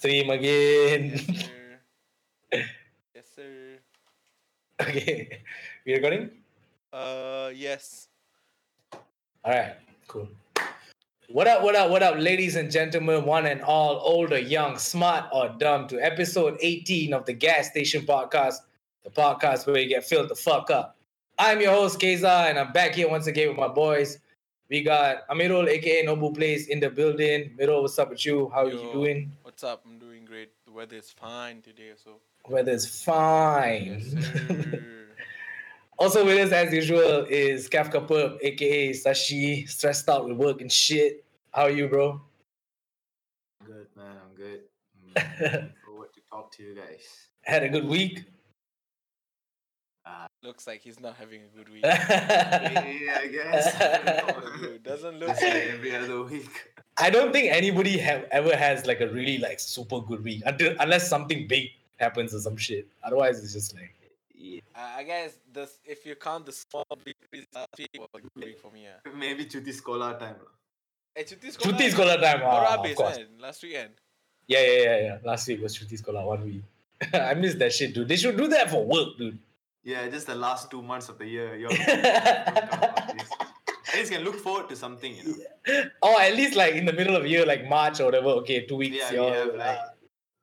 Stream again. Yes, sir. yes, sir. okay. We recording? Uh, yes. All right. Cool. What up, what up, what up, ladies and gentlemen, one and all, old or young, smart or dumb, to episode 18 of the Gas Station Podcast, the podcast where you get filled the fuck up. I'm your host, Keza, and I'm back here once again with my boys. We got Amirul, aka Nobu Place, in the building. Mirul, what's up with you? How are you doing? What's up? I'm doing great. The weather is fine today, so. Weather's fine. Yes, sir. Also with us as usual is Kafka Purp, aka Sashi, stressed out with work and shit. How are you, bro? Good man, I'm good. I'm looking forward to talk to you guys. Had a good week. Uh, Looks like he's not having a good week. Yeah, I guess. Doesn't look Just like like every other week. I don't think anybody have ever has like a really like super good week until unless something big happens or some shit. Otherwise, it's just like Yeah, I I guess the if you count the small victories last week was a good week for me. Yeah. maybe cuti sekolah time. lah. Eh, cuti sekolah. Cuti time. Baru ah, habis of course. kan last weekend. Yeah, yeah, yeah, yeah. Last week was cuti sekolah one week. I miss that shit, dude. They should do that for work, dude. Yeah, just the last two months of the year. You're at least can look forward to something, you know. or at least like in the middle of the year, like March or whatever. Okay, two weeks. Yeah, we y'all, have like,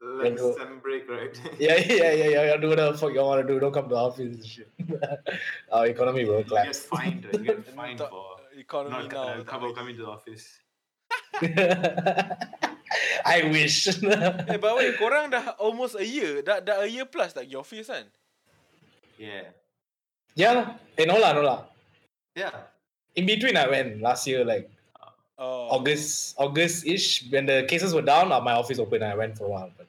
uh, like go. sem break, right? yeah, yeah, yeah, yeah, yeah. Do whatever the fuck you want to do. Don't come to office and shit. Our economy will you get collapse. fined, right? You get fined for Economy not now. co- tak come- bagi. coming to the office. I wish. Eh, but wait, korang dah almost a year. Dah, dah a year plus tak pergi office kan? Yeah. yeah, lah. eh, no lah, no lah. Yeah. In between, I went last year, like Oh. August, August-ish, when the cases were down. Uh, my office open. I went for a while, but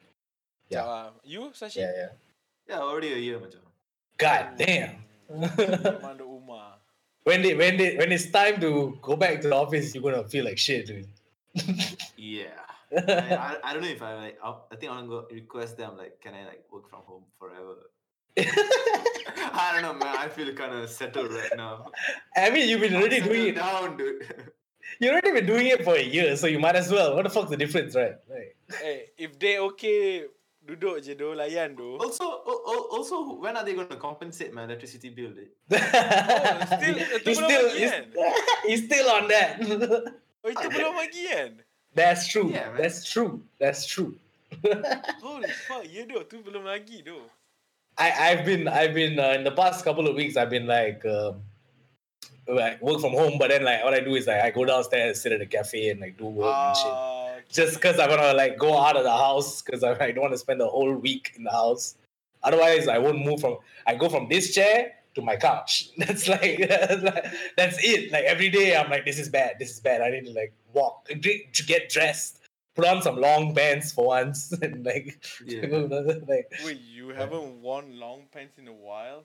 Yeah. Uh, you, Sashi? yeah, yeah. Yeah, already a year, macam. God damn. When they, when they, when it's time to go back to the office, you're gonna feel like shit, dude. Yeah. I, I, I don't know if I like. I'll, I think I'm gonna request them like, can I like work from home forever? I don't know, man. I feel kind of settled right now. I mean, you've been already doing it. down, dude. You've already been doing it for a year, so you might as well. What the fuck's the difference, right? Like, Eh, if they okay, duduk je do, layan do. also, al- al- also, when are they going to compensate my electricity bill? dude? still, itu still, lagi he's, still on that. Oh, itu belum lagi kan? That's true. Yeah. That's true. That's true. Holy fuck, ya do, tu belum lagi do. I I've been I've been uh, in the past couple of weeks I've been like um, like work from home, but then like what I do is like I go downstairs, sit at a cafe, and like do work and shit. Ah, Just because I wanna like go out of the house because I, I don't want to spend the whole week in the house. Otherwise, I won't move from. I go from this chair to my couch. That's like that's, it. Like every day, I'm like, this is bad. This is bad. I need to like walk, to get dressed, put on some long pants for once, and like, Yeah. like wait, you haven't worn long pants in a while?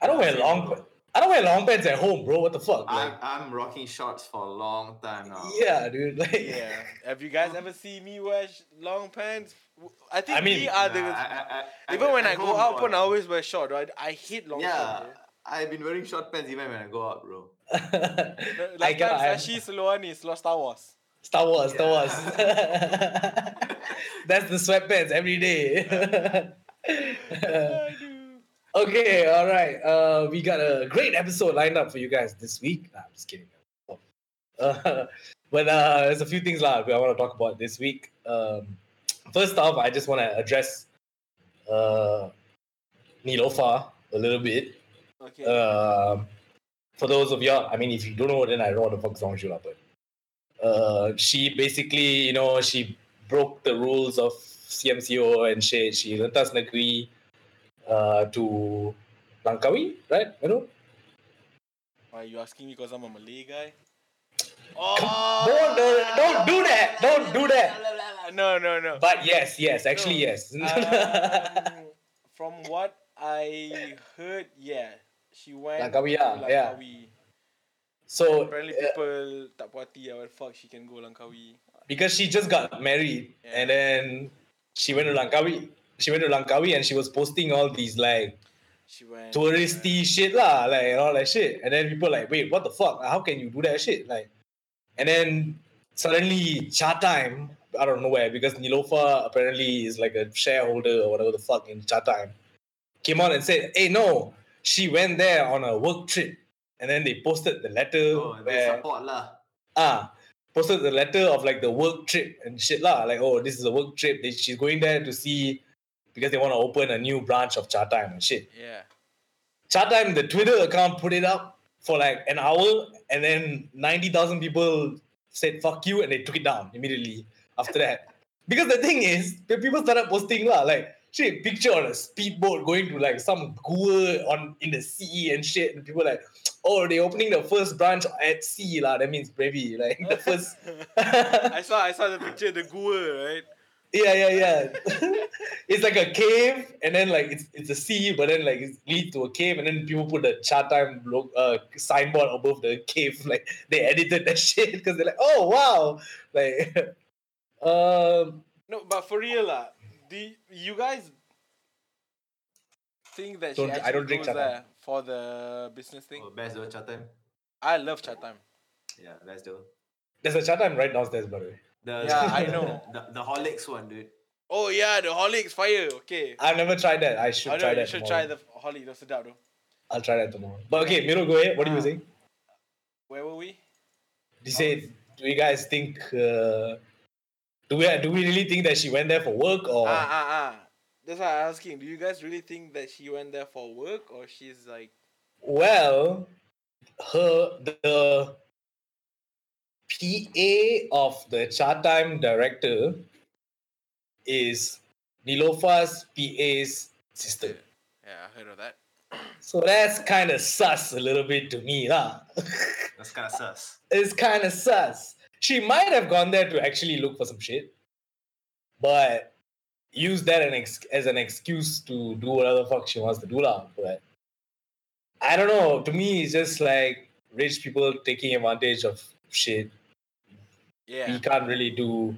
I don't wear long. bro. I don't wear long pants at home, bro. What the fuck? I'm, I'm rocking shorts for a long time now. yeah, dude. Like, Yeah. Have you guys ever seen me wear sh- long pants? I think I mean, we are Nah, the. I- I- I- even when I at go out, I always wear short. Right? I hate long Yeah, pants. I've been wearing short pants even when I go out, bro. like I Last got time Sashi seluar ni seluar Star Wars. Star Wars, Star Wars. That's the sweatpants every day. Okay, all right. Uh, we got a great episode lined up for you guys this week. Nah, I'm just kidding. Uh, but uh, there's a few things lah I want to talk about this week. Um, first off, I just want to address uh, Neelofa a little bit. Okay. Um, for those of y'all, I mean, if you don't know, then I know what the fuck's wrong with you, but uh, she basically, you know, she broke the rules of CMCO and she she rentas negeri uh, to Langkawi, right? You know, Why are you asking me because I'm a Malay guy? Oh, Don't, don't- don't do that. Don't do that. No, no, no. but yes, yes, actually, No. yes. Um, from what I heard, yeah, she went Langkawi, to ah, yeah. So Apparently, uh, people tak puas hati. ah, fuck she can go Langkawi? because she just got married Yeah. and then she went to Langkawi. She went to Langkawi and she was posting all these like She went touristy shit lah, like and all that shit. And then people like, wait, what the fuck? How can you do that shit? Like, and then suddenly Chatime I don't know where because Neelofa apparently is like a shareholder or whatever the fuck in Chatime. Came out and said, "Hey, no, she went there on a work trip." And then they posted the letter Oh, where support lah. ah posted the letter of like the work trip and shit lah. Like, oh, this is a work trip. They, she's going there to see because they want to open a new branch of Chatime and shit. Yeah. Chatime, the Twitter account put it up for like an hour, and then ninety thousand people said "fuck you" and they took it down immediately after that. Because the thing is, the people started posting lah, like shit, picture on a speedboat going to like some goa on in the sea and shit, and people like, oh, they opening the first branch at sea lah. That means maybe like the first. I saw I saw the picture the gua, right? Yeah, yeah, yeah. it's like a cave, and then like it's it's a sea, but then like it leads to a cave, and then people put the Chatime lo- uh, signboard above the cave. Like they edited that shit because they're like, oh wow, like um, No, but for real lah. Do you guys think that Don't- I don't drink goes for the business thing? Oh, best though, Chatime. I love Chatime. Yeah, best though. there's a Chatime right downstairs, by the way. The, Yeah, I know. The, the Horlicks one, dude. Oh yeah, the Horlicks fire. Okay. I've never tried that. I should I know try you that. should tomorrow. try the Horlicks. That's sedap though. I'll try that tomorrow. But okay, Miro, go ahead. What are you Ah. saying? Where were we? You say, do you guys think? Uh, do we do we really think that she went there for work or? Ah ah ah. That's why I'm asking. Do you guys really think that she went there for work or she's like? Well, her the PA of the Chatime director is Neelofa's PA's sister. Yeah, I heard of that. So that's kind of sus a little bit to me, lah. That's kind of sus. it's kind of sus. She might have gone there to actually look for some shit, but use that an ex- as an excuse to do whatever the fuck she wants to do, lah. But I don't know. To me, it's just like rich people taking advantage of shit. Yeah. We can't really do.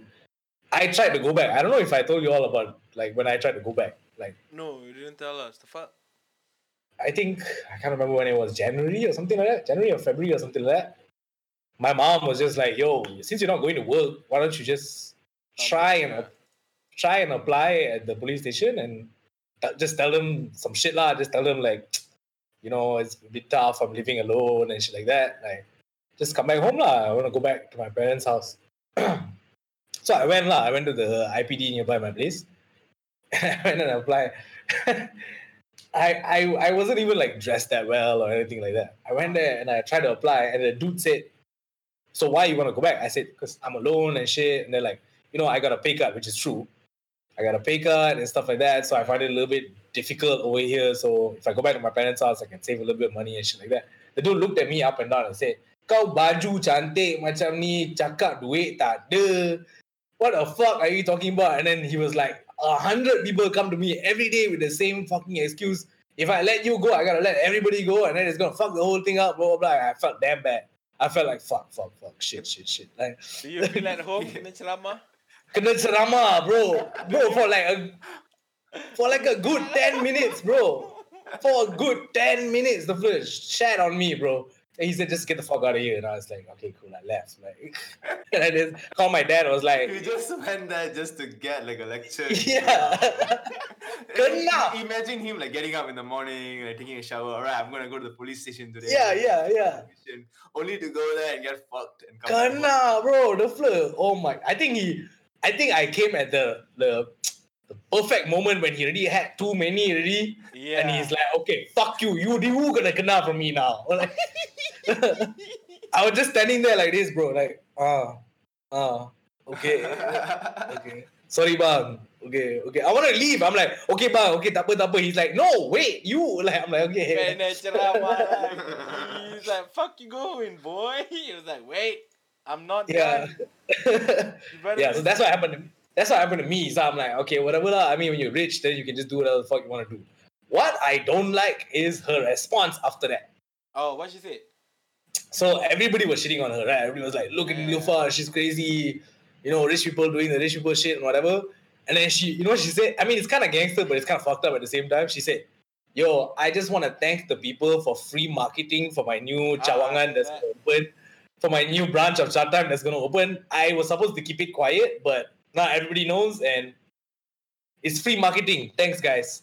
I tried to go back. I don't know if I told you all about like when I tried to go back. Like No, you didn't tell us. The fuck. I think I can't remember when it was January or something like that. January or February or something like that. My mom was just like, "Yo, since you're not going to work, why don't you just try and. Try and apply at the police station and t- just tell them some shit lah. Just tell them like, you know, it's a bit tough. I'm living alone and shit like that. Like, just come back home lah. I want to go back to my parents' house. so I went lah. I went to the IPD nearby my place. I went and applied. I, I I wasn't even like dressed that well or anything like that. I went there and I tried to apply, and the dude said, "So why you want to go back?" I said, "Because I'm alone and shit." And they're like, "You know, I got a pay cut, which is true. I got a pay cut and stuff like that. So I find it a little bit difficult over here. So if I go back to my parents' house, I can save a little bit of money and shit like that." The dude looked at me up and down and said, "Kau baju cantik macam ni, cakap duit tak ada. What the fuck are you talking about?" And then he was like, a hundred people come to me every day with the same fucking excuse. If I let you go, I gotta let everybody go, and then it's gonna fuck the whole thing up. Blah blah blah. I felt damn bad. I felt like fuck, fuck, fuck, shit, shit, shit. Like Do you feel at home in Selama? Kena ceramah, bro, bro, for like a for like a good ten minutes, bro. For a good ten minutes, the fella shat on me, bro. And he said, "Just get the fuck out of here." And I was like, "Okay, cool." I left. Like, and I just called my dad. I was like, You just went there just to get like a lecture. "Yeah." I- Imagine him like getting up in the morning, like taking a shower. All right, I'm gonna go to the police station today. Yeah, yeah, yeah. Only to go there and get fucked and come. Kena, bro, the flirt. Oh my! I think he, I think I came at the the, the perfect moment when he already had too many already, Yeah. and he's like, okay, fuck you, you you gonna kena from me now. Like, I was just standing there like this, bro, like, ah, ah, okay, okay, sorry bang, okay, okay. I want to leave. I'm like, okay bang, okay, tak apa, tak apa. He's like, no, wait, you. Like, I'm like, okay. Kena ceramah lagi. He's like, fuck you going, boy. He was like, wait, I'm not Yeah. Yeah, so that's what happened. To, me. that's what happened to me. So I'm like, okay, whatever. lah. I mean, when you're rich, then you can just do whatever the fuck you want to do. What I don't like is her response after that. Oh, what she said? So everybody was shitting on her, right? Everybody was like, look at. Neelofa, she's crazy. You know, rich people doing the rich people shit and whatever. And then she, you know, what she said, I mean, it's kind of gangster, but it's kind of fucked up at the same time. She said, yo, I just want to thank the people for free marketing for my new Ah, Chawangan that's that- open, for my new branch of Chatime that's going to open. I was supposed to keep it quiet, but now everybody knows, and it's free marketing. Thanks, guys.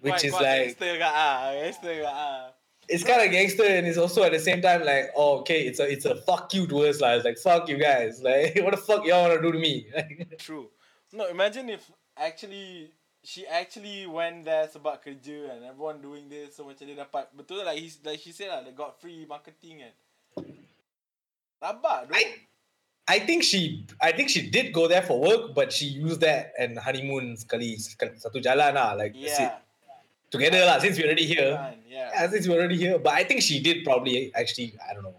Which is like gangster ah, gangster ah. it's kind of gangster, and it's also at the same time like, oh, okay, it's a it's a fuck you to us, like, it's like fuck you guys, like what the fuck y'all wanna do to me? True. No, imagine if actually she actually went there sebab kerja and everyone doing this so macam dia dapat betul like he's like she said lah they got free marketing and rabak doh. I- I think she I think she did go there for work, but she used that and honeymoon sekali sekali- satu jalan lah, like yeah. together lah. Since we're already here, yeah. yeah, since we're already here. But I think she did probably actually. I don't know.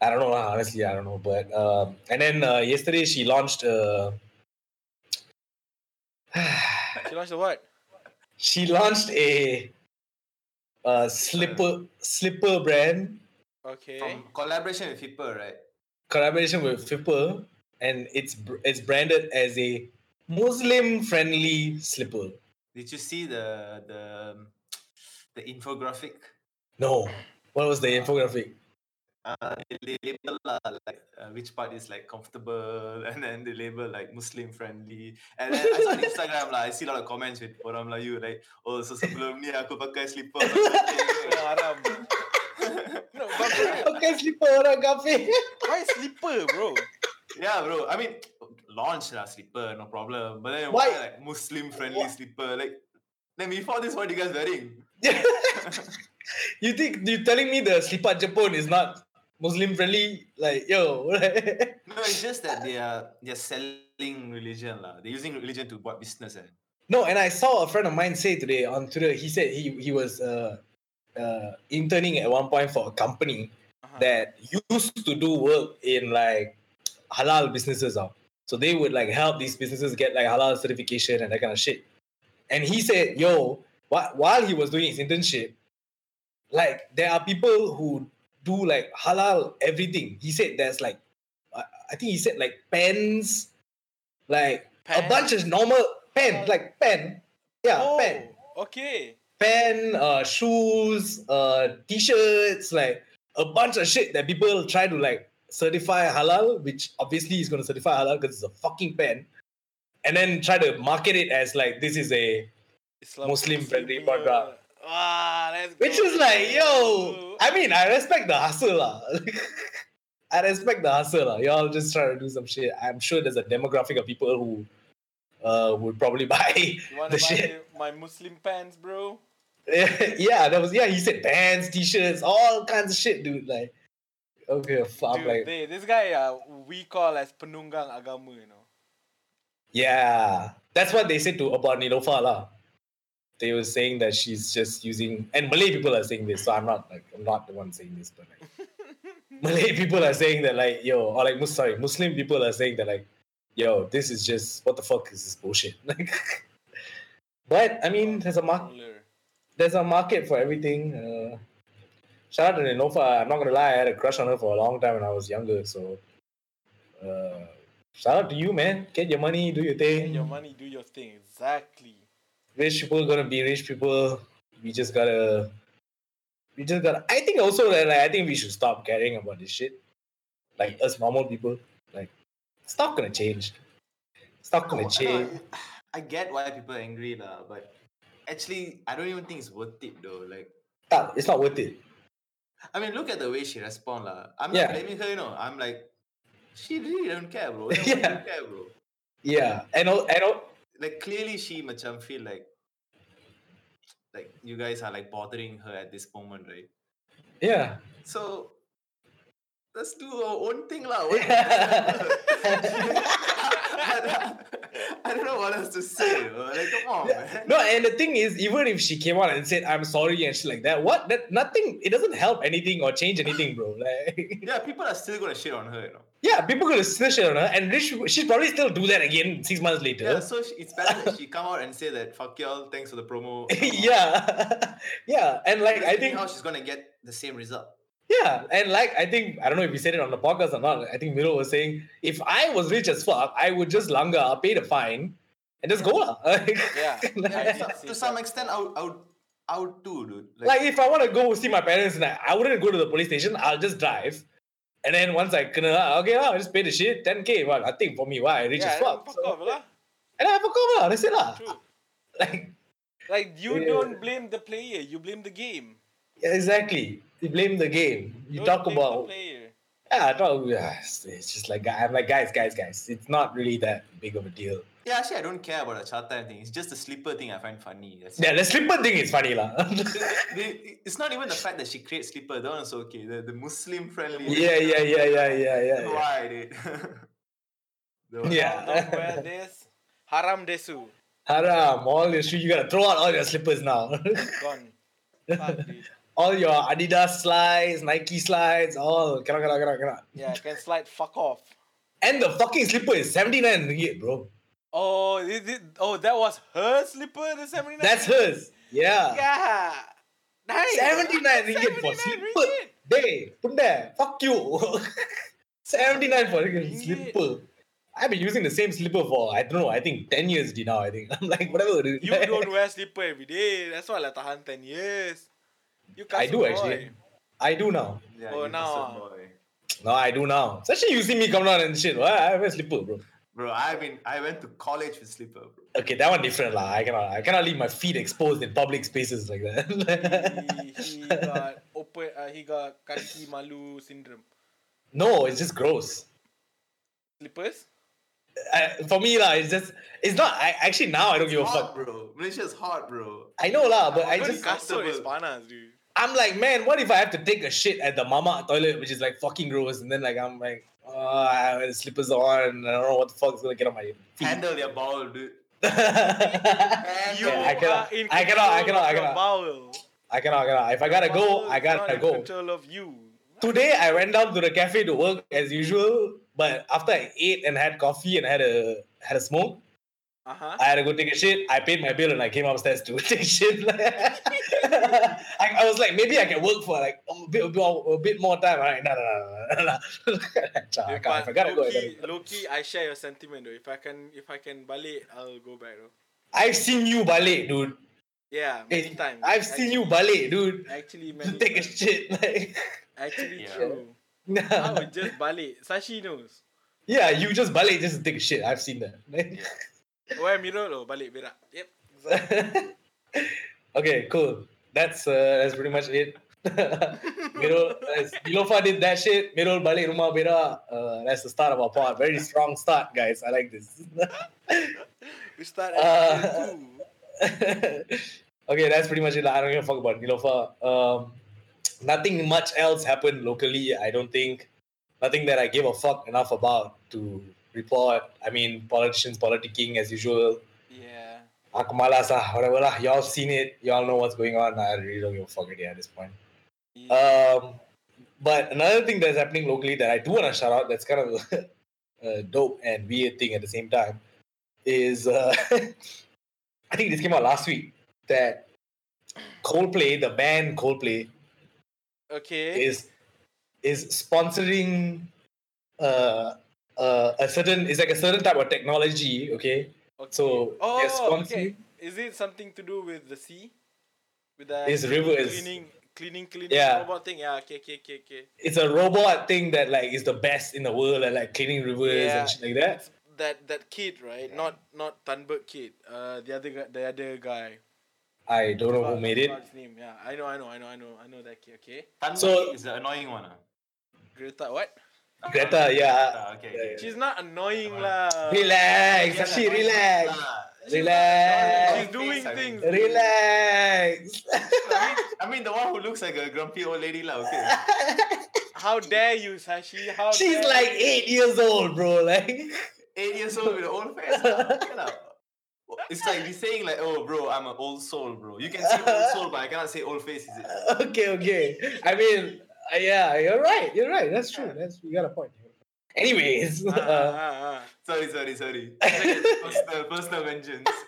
I don't know. Honestly, I don't know. But um, and then uh, yesterday she launched. Uh, She launched the what? she launched a, uh slipper slipper brand Okay. From collaboration with people, right? collaboration with Flipper, and it's it's branded as a Muslim friendly slipper. Did you see the the the infographic? No, what was the infographic? Uh, they label lah, like uh, which part is like comfortable, and then they label like Muslim friendly. And then I saw on Instagram lah, I see a lot of comments with orang Melayu like, oh so sebelum ni aku pakai slipper. Haram. No, but bro, Okay, slipper orang kafir. why slipper, bro? yeah, bro. I mean, launch lah slipper, no problem. But then Why- why, like Muslim friendly slipper? Like, then before this, what you guys wearing? you think you're telling me the slipper Japan is not Muslim friendly? Like yo, No, it's just that they are they're selling religion lah. They're using religion to buat business. Eh. no. And I saw a friend of mine say today on Twitter. He said he he was uh, uh, interning at one point for a company Uh-huh. that used to do work in like halal businesses. Uh. So they would like help these businesses get like halal certification and that kind of shit. And he said, yo, wh- while he was doing his internship, like there are people who do like halal everything. He said there's like, I I think he said like pens, like a bunch of normal pen, like pen. Yeah, oh, pen okay. Pen, uh, shoes, uh, t-shirts, like a bunch of shit that people try to like certify halal, which obviously is going to certify halal because it's a fucking pen, and then try to market it as like this is a, Islam Muslim friendly product. Ah, let's which is like, yo. I mean, I respect the hustle, lah. I respect the hustle, lah. Y'all just try to do some shit. I'm sure there's a demographic of people who, uh, would probably buy You the buy shit. my Muslim pants, bro? yeah, that was yeah. He said pants, t-shirts, all kinds of shit, dude. Like, okay, fuck, Dude, like, they, this guy, uh, we call as penunggang agama, you know. yeah, that's what they said to about Neelofa lah. They were saying that she's just using, and Malay people are saying this, so I'm not like I'm not the one saying this, but like Malay people are saying that like yo, or like sorry, Muslim people are saying that like yo, this is just what the fuck is this bullshit? Like, but I mean, there's a mark. There's a market for everything. Uh, shout out to Neelofa. I'm not gonna lie, I had a crush on her for a long time when I was younger. So, uh, shout out to you, man. Get your money, do your Get thing. your money, do your thing. Exactly. Rich people gonna be rich people. We just gotta. We just gotta. I think also that like, I think we should stop caring about this shit. Like us normal people, like it's not gonna change. It's not gonna change. know, I get why people are angry lah, but actually, I don't even think it's worth it though. Like, It's not worth it. I mean, look at the way she respond lah. I'm Yeah. not blaming her, you know. I'm like, she really don't care, bro. Why Yeah. don't care, bro. Yeah, and al- and al- Like clearly, she macam feel like, like you guys are like bothering her at this moment, right? yeah. So let's do our own thing lah. I, don't know what else to say. Like, come on, man. No, and the thing is, even if she came out and said I'm sorry and shit like that, what? That nothing. It doesn't help anything or change anything, bro. Like, Yeah, people are still gonna shit on her, you know. yeah, people gonna still shit on her, and people, she'll probably still do that again six months later. Yeah, so she, it's better that she come out and say that fuck y'all, thanks for the promo. yeah, yeah, and like I think how she's gonna get the same result. Yeah, and like I think I don't know if we said it on the podcast or not. I think Miro was saying if I was rich as fuck, I would just langa, pay the fine, and just go lah. Like, Yeah. like, So- to some extent, I would, I would, I would too, dude. like, if I want to go see my parents, and I, I wouldn't go to the police station. I'll just drive, And then once I can, ah, okay, ah, I just pay the shit, 10k. Well, I think for me, why? I rich yeah, as fuck. fuck off lah. And I fuck off lah, that's it lah. True. Like, Like you Yeah. don't blame the player, you blame the game. yeah, exactly. You blame the game. You Don't talk blame about the player. Yeah, I thought yeah, it's, it's just like I'm like guys, guys, guys. It's not really that big of a deal. Yeah, actually, I don't care about the Chatan thing. It's just the slipper thing I find funny. That's Yeah, the slipper thing is funny lah. The- the- it's not even the fact that she creates slipper. That one's okay. The, the Muslim friendly. yeah, yeah, yeah, yeah, yeah, yeah. yeah. Why, dude? The one- Yeah. Don't wear this. Haram desu. Haram, all your shoes. You gotta throw out all your slippers now. Gone. Fuck, dude. All your Adidas slides, Nike slides, all cannot, cannot, cannot, cannot. Yeah, can slide fuck off. And the fucking slipper is 79 ringgit, bro. Oh, is it, oh, that was her slipper, the 79? That's hers. Yeah. Yeah. Nice. 79 ringgit for slipper. Hey, Punda, fuck you. 79 for Ringgit. slipper. I've been using the same slipper for, I don't know, I think 10 years now, I think. I'm like, whatever. You don't wear slipper every day. That's why like tahan 10 years. You I do boy. actually. I do now. Yeah, Oh, now, custom ah. boy. No, I do now. Especially you see me come down and shit. Well, I wear slipper, bro. Bro, I've been I went to college with slipper, bro. Okay, that one different lah. I cannot. I cannot leave my feet exposed in public spaces like that. he, he got open. Uh, he got kaki malu syndrome. no, it's just gross. Slippers? I, for me lah, it's just. It's not. I actually now I don't give a fuck. bro. Malaysia's hot, bro. I know lah, but I Even just. kasut is comfortable. panas, dude. I'm like, man, what if I have to take a shit at the mama toilet, which is like fucking gross, and then like I'm like, oh, I have slippers on, and I don't know what the fuck's gonna get on my feet. Handle your ball, dude. You Yeah, I cannot- are I cannot- I cannot- I cannot. bowel. I cannot, I cannot. If I gotta go, I gotta go. control of you. Today I went down to the cafe to work as usual, but after I ate and had coffee and had a had a smoke, Uh huh. I had to go take a shit. I paid my bill and I came upstairs to take shit. I, I was like, maybe I can work for like a bit, a bit, a bit more time. I'm like, no, no, no, no, no, no. I can't. If I gotta go, I Loki, gotta go. Loki, I share your sentiment though. If I can, if I can balik, I'll go back though. I've seen you balik, dude. Yeah, many times. I've seen you balik, dude. Actually, To many take a shit. Like, Actually, Yeah. true. I would just balik. Sashi knows. yeah, you just balik just to take a shit. I've seen that. Where Mirul oh balik berak. Yep. okay, cool. That's uh, that's pretty much it. Mirul, Neelofa did that shit. Mirul balik rumah berak. Uh, that's the start of our part. Very strong start, guys. I like this. We start Uh, okay, that's pretty much it. I don't give a fuck about Neelofa. Um, nothing much else happened locally. I don't think. Nothing that I give a fuck enough about to report. I mean, politicians politicking as usual. Yeah. Aku malas whatever lah. Y'all seen it. Y'all know what's going on. I really don't give a fuck at this point. yeah. Um, but another thing that's happening locally that I do want to shout out that's kind of a dope and weird thing at the same time is uh, I think this came out last week that Coldplay, the band Coldplay, okay. is is sponsoring uh, uh, a certain it's like a certain type of technology. Okay, okay. so oh, they're sponsoring. okay. Is it something to do with the sea? With the It's rivers. cleaning, cleaning, cleaning Yeah. robot thing. Yeah. Okay. Okay. Okay. Okay. It's a robot thing that like is the best in the world at like cleaning rivers Yeah. and shit like that. It's that that kid, right? Not not Thunberg kid. Uh, the other guy, the other guy. I don't know who made it. forgot His name. Yeah. I know. I know. I know. I know. I know that kid. Okay. Thunberg So- is the annoying one. ah. Greta. What? Greta, yeah. Ah, okay, okay. She's not annoying lah. Relax, Yeah, Sashi, annoying relax. Relax. She's doing I mean. things. Relax. I mean, I mean the one who looks like a grumpy old lady lah. Okay. How dare you, Sashi? How She's dare like you? eight years old, bro. Like, Eight years old with an old face. lah. Okay lah. It's like me saying like, oh bro, I'm an old soul, bro. You can say old soul, but I cannot say old face, is it? okay, okay. I mean, yeah, you're right. You're right. That's true. That's you got a point. Anyways, Ah, uh, ah, ah. Sorry, sorry, sorry. personal, personal vengeance.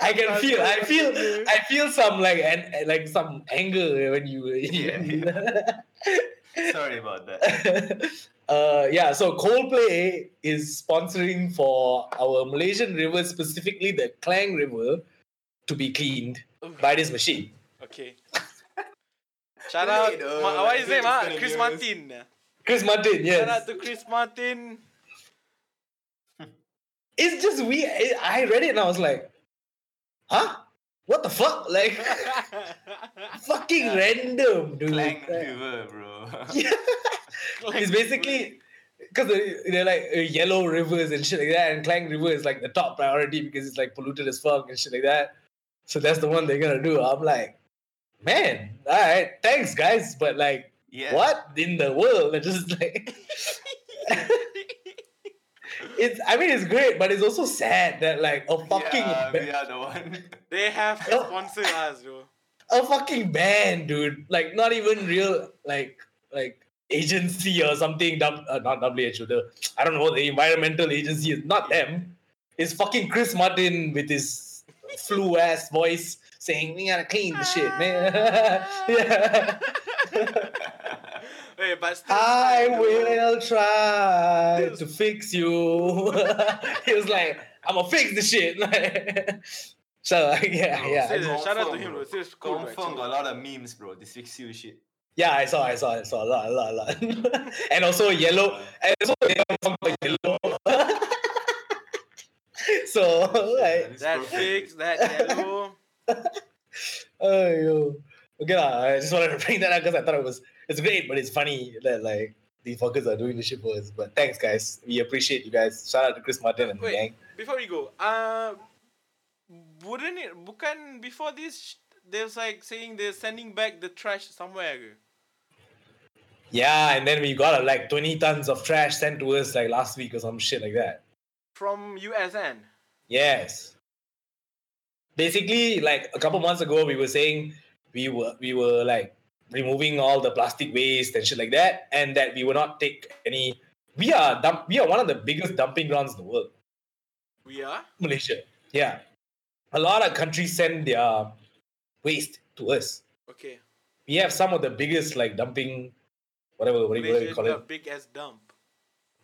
I can feel. I feel. I feel some like and like some anger when you. Yeah, Sorry about that. uh, yeah, so Coldplay is sponsoring for our Malaysian river, specifically the Klang River, to be cleaned by this machine. Okay. Shout out, Wait, Ma- what is his name? ah? Chris gonna Martin. Chris Martin, yes. Shout out to Chris Martin. It's just weird. I read it and I was like, huh? What the fuck? Like, fucking random, dude. Klang Like, River, bro. yeah. it's basically because they're like uh, yellow rivers and shit like that, and Klang River is like the top priority because it's like polluted as fuck and shit like that. So that's the one they're gonna do. I'm like, man, all right, thanks guys, but like, yeah. what in the world? It's just like, it's. I mean, it's great, but it's also sad that like a fucking Yeah, we are the one. They have to Oh. sponsor us, bro. a fucking band, dude. Like not even real like like agency or something. Uh, not WHO. The I don't know the environmental agency is not them. It's fucking Chris Martin with his flu ass voice saying we gotta clean the shit, man. yeah. Hey, but still, I it's fine, bro. will try to fix you. he was like, I'm gonna fix the shit. so yeah, Bro, yeah. Serious, shout out to him, bro. bro. Serious, cool, bro, Confirm a lot of memes, bro. This fix you shit. Yeah, I saw, I saw, I saw a lot, a lot, a lot. and also yellow, and also they have some like yellow. so like, That fix, that yellow. Oh yo, okay lah. I just wanted to bring that up because I thought it was it's great, but it's funny that like these fuckers are doing the shit for us. But thanks, guys. We appreciate you guys. Shout out to Chris Martin and the Wait. gang. Before we go, uh, wouldn't it? Bukan before this, there's like saying they're sending back the trash somewhere. Yeah, and then we got uh, like 20 tons of trash sent to us like last week or some shit like that. From USN. Yes. Basically, like a couple months ago, we were saying we were we were like removing all the plastic waste and shit like that, and that we will not take any. We are dump. We are one of the biggest dumping grounds in the world, We are. Malaysia. Yeah, a lot of countries send their waste to us. Okay. We have some of the biggest like dumping, whatever what do you, call it? big ass dump.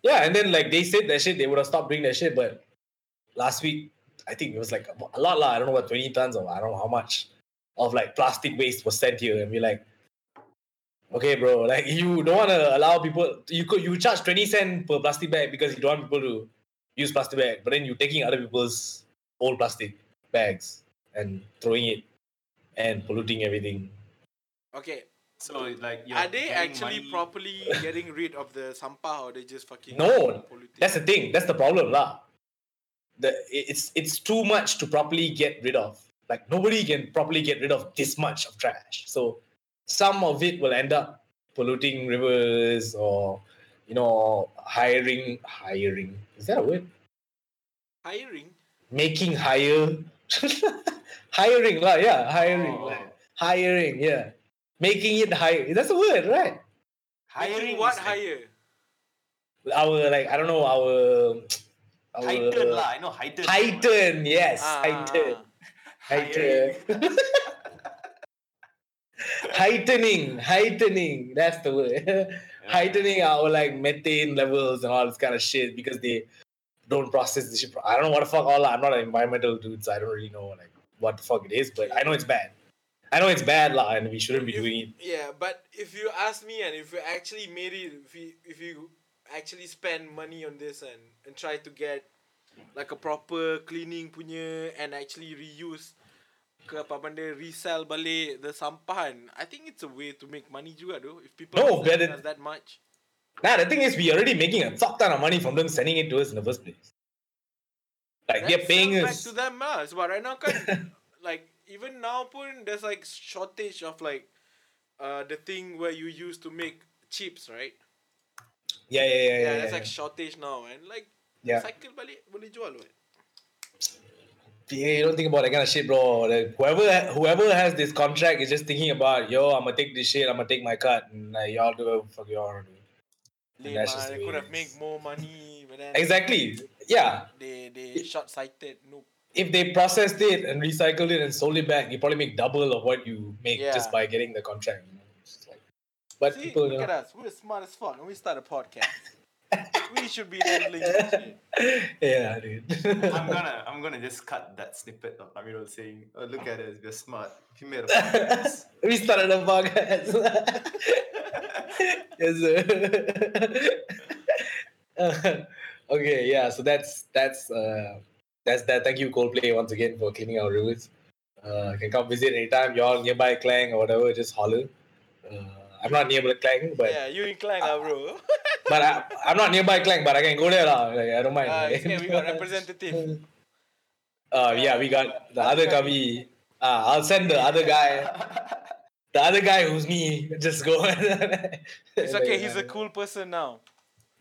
Yeah, and then like they said that shit, they would have stopped doing that shit. But last week, I think it was like a lot, lah. I don't know what twenty tons or I don't know how much of like plastic waste was sent here, and we're like, okay, bro, like you don't want to allow people. You could you charge twenty cent per plastic bag because you don't want people to use plastic bag, but then you're taking other people's old plastic bags and throwing it and polluting everything. Okay. So like you're Are they actually money- properly getting rid of the sampah or they just fucking No, polluting? That's the thing. That's the problem, lah. The it's it's too much to properly get rid of. Like nobody can properly get rid of this much of trash. So some of it will end up polluting rivers or you know hiring hiring. Is that a word? hiring. Making hire. hiring lah, yeah, hiring. Oh. Hiring, yeah. Making it higher. That's a word, right? Making Hiring what is like higher? Our like I don't know our our Heighten lah. I know heighten. Heighten, yes, Ah, heighten. Hiring. Heighten. heightening, heightening. That's the word. heightening our like methane levels and all this kind of shit because they don't process the shit. I don't know what the fuck all. I'm not an environmental dude, so I don't really know like what the fuck it is. But I know it's bad. I know it's bad, lah, and we shouldn't be If- doing it. Yeah, but if you ask me and if you actually made it, if you if you actually spend money on this and and try to get like a proper cleaning punya and actually reuse ke apa benda resell balik the sampah kan, I think it's a way to make money juga though. If people No, are but us that much. Nah, the thing is, we already making a fuck ton of money from them sending it to us in the first place. Like they're paying back us. to them lah. Sebab right now kan like even now pun there's like shortage of like uh the thing where you use to make chips, right? Yeah, yeah, yeah, Yeah, yeah. like shortage now and like Yeah. cycle balik boleh jual? Yeah, you don't think about that kind of shit, bro. Like, whoever whoever has this contract is just thinking about, yo, I'm gonna take this shit, I'm gonna take my cut, and like, y'all do whatever the fuck y'all. Lame that's ah, the could have made more money, but then Exactly. Yeah. they they short sighted. No, If they processed it and recycled it and sold it back, you probably make double of what you make Yeah. just by getting the contract. You know? It's like, but see, people, look you at us. We're smart as fuck, and we start a podcast. we should be handling this shit. yeah, dude. I'm gonna I'm gonna just cut that snippet of Amirul saying, "Oh, look at us, we're smart. We made a podcast." we started a podcast. yes, sir. Okay, yeah. So that's that's uh, that's that. Thank you, Coldplay, once again for cleaning our rooms. Uh, you can come visit anytime. You're nearby Klang or whatever. Just holler. Uh, I'm not near nearby Klang, but yeah, you in Klang, ah, bro. but I, I'm not nearby Klang, but I can go there lah. Like, I don't mind. Ah, okay, we got representative. Uh, yeah, we got the other Kavi. Uh, I'll send the other guy. The other guy who's me. Just go. It's okay. He's a cool person now.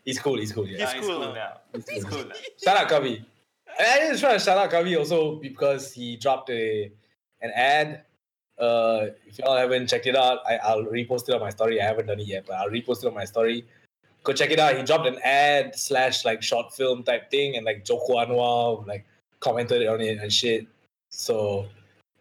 He's cool. He's cool. Yeah. Ah, He's cool now. now. He's He's cool. cool now. Shout out Kavi. I just trying to shout out Kavi also because he dropped a an ad. Uh, if y'all haven't checked it out, I, I'll repost it on my story. I haven't done it yet, but I'll repost it on my story. Go check it out. He dropped an ad slash like short film type thing, and like Joko Anwar like commented on it and shit. So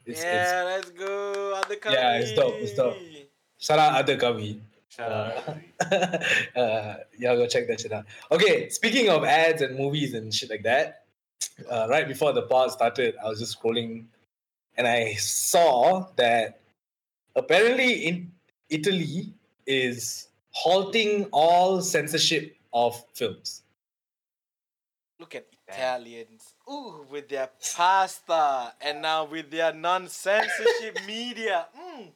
it's, yeah, let's go. Other Yeah, it's dope, it's dope. It's shout out other Kavi. Shout out. Uh, uh, yeah, go check that shit out. Okay, speaking of ads and movies and shit like that, uh, right before the pod started, I was just scrolling and I saw that apparently in Italy is halting all censorship of films. Look at Italians. Ooh, with their pasta and now with their non-censorship media. Mm.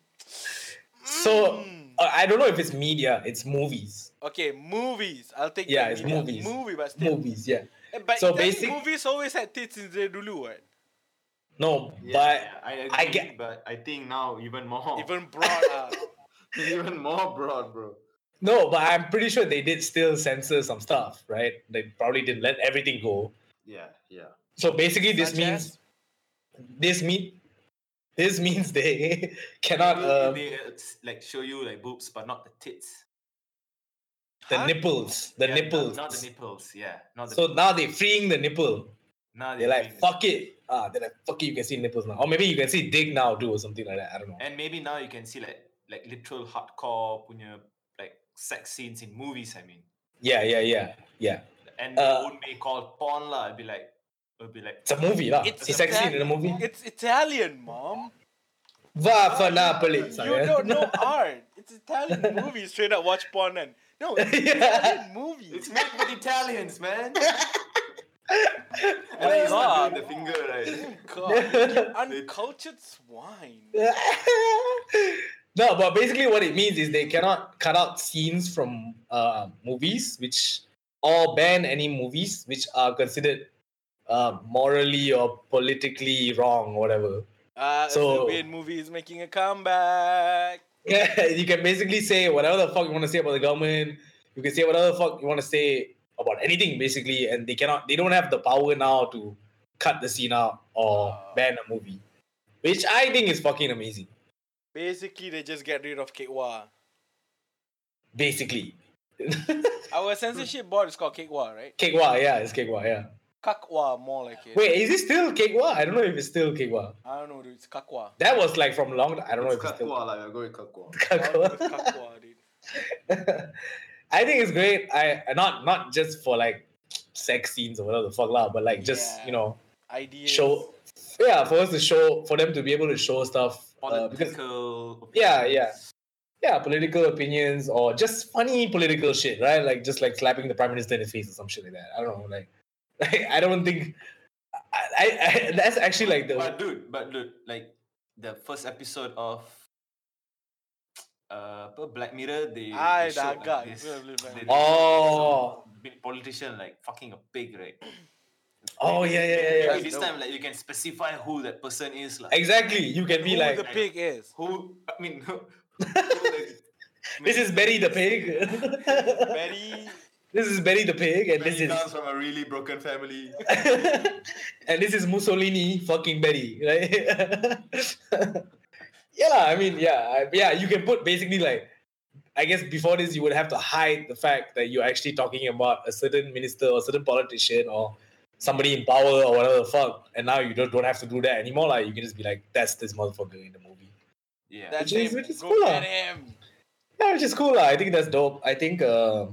So Mm. uh, I don't know if it's media, it's movies. Okay, movies. I'll take Yeah, it's media. movies. Movie, but still. Movies, yeah. But So so basic- movies always had tits in there dulu, right? No, Yeah, but yeah, I agree, I get- but I think now even more, Even brought up. even more broad, bro. no, but I'm pretty sure they did still censor some stuff, right? They probably didn't let everything go. Yeah, yeah. So basically, this Such means as? this mean this means they cannot Maybe uh, they uh, like show you like boobs, but not the tits. the Huh? nipples, the Yeah, nipples. Not, the nipples. Yeah, not the. So now they're freeing the nipple. now They're they're like, doing- fuck it. Ah, they're like, fuck it, you can see nipples now. Or maybe you can see dick now too, or something like that. I don't know. And maybe now you can see like like literal hardcore punya like sex scenes in movies. I mean, Yeah, yeah, yeah, yeah. and Uh, they won't be called porn lah. It'd be like, it'd be like. It's a movie, lah. It's It's, a sex Ita- scene in a movie. It's Italian, mom. Va fa Napoli. You don't know art. It's Italian movie. Straight up watch porn and no, it's Yeah. Italian movie. It's made with Italians, man. And you God. the finger, right? God, uncultured swine. no, but basically what it means is they cannot cut out scenes from uh, movies, which or ban any movies which are considered uh, morally or politically wrong, or whatever. Uh, So- Serbian movie is making a comeback. Yeah, you can basically say whatever the fuck you want to say about the government. You can say whatever the fuck you want to say about anything, basically, and they cannot. They don't have the power now to cut the scene out or Ah. ban a movie, which I think is fucking amazing. Basically, they just get rid of Kekwa. Basically, Our censorship board is called Kekwa, right? Kekwa, yeah, it's Kekwa, yeah. Kakwa, more like it. Wait, is it still Kekwa? I don't know if it's still Kekwa. I don't know, dude. It's Kakwa. That was like from long. I don't know It's if it's still kakwa lah. I'll go with kakwa. I don't know if it's Kakwa. Kakwa, dude. I think it's great. I not not just for like sex scenes or whatever the fuck lah, but like just Yeah. you know Ideas. show yeah for us to show for them to be able to show stuff uh, because. Yeah, yeah. yeah political opinions or just funny political shit right like just like slapping the prime minister in the face or some shit like that i don't know like, like i don't think I, I, I that's actually like the But dude, but dude, like the first episode of uh apa, Black Mirror, they, Ay, they showed daga. like this, they- they Oh. some big politician like fucking a pig, right? oh yeah yeah yeah, yeah. Maybe this dope. time like you can specify who that person is, like exactly you can be Who like the pig is. who I mean who, who the- this is Betty the pig Very. this is Betty the pig and this Benny is comes from a really broken family. and this is Mussolini fucking Betty, right? Yeah, I mean, yeah, I- yeah. You can put basically like, I guess before this you would have to hide the fact that you're actually talking about a certain minister or certain politician or somebody in power or whatever the fuck, and now you don't don't have to do that anymore. Like you can just be like, that's this motherfucker in the movie. Yeah. That's Which is- him. which is Go cool, get him. Yeah, which is cool. lah. I think that's dope. I think uh,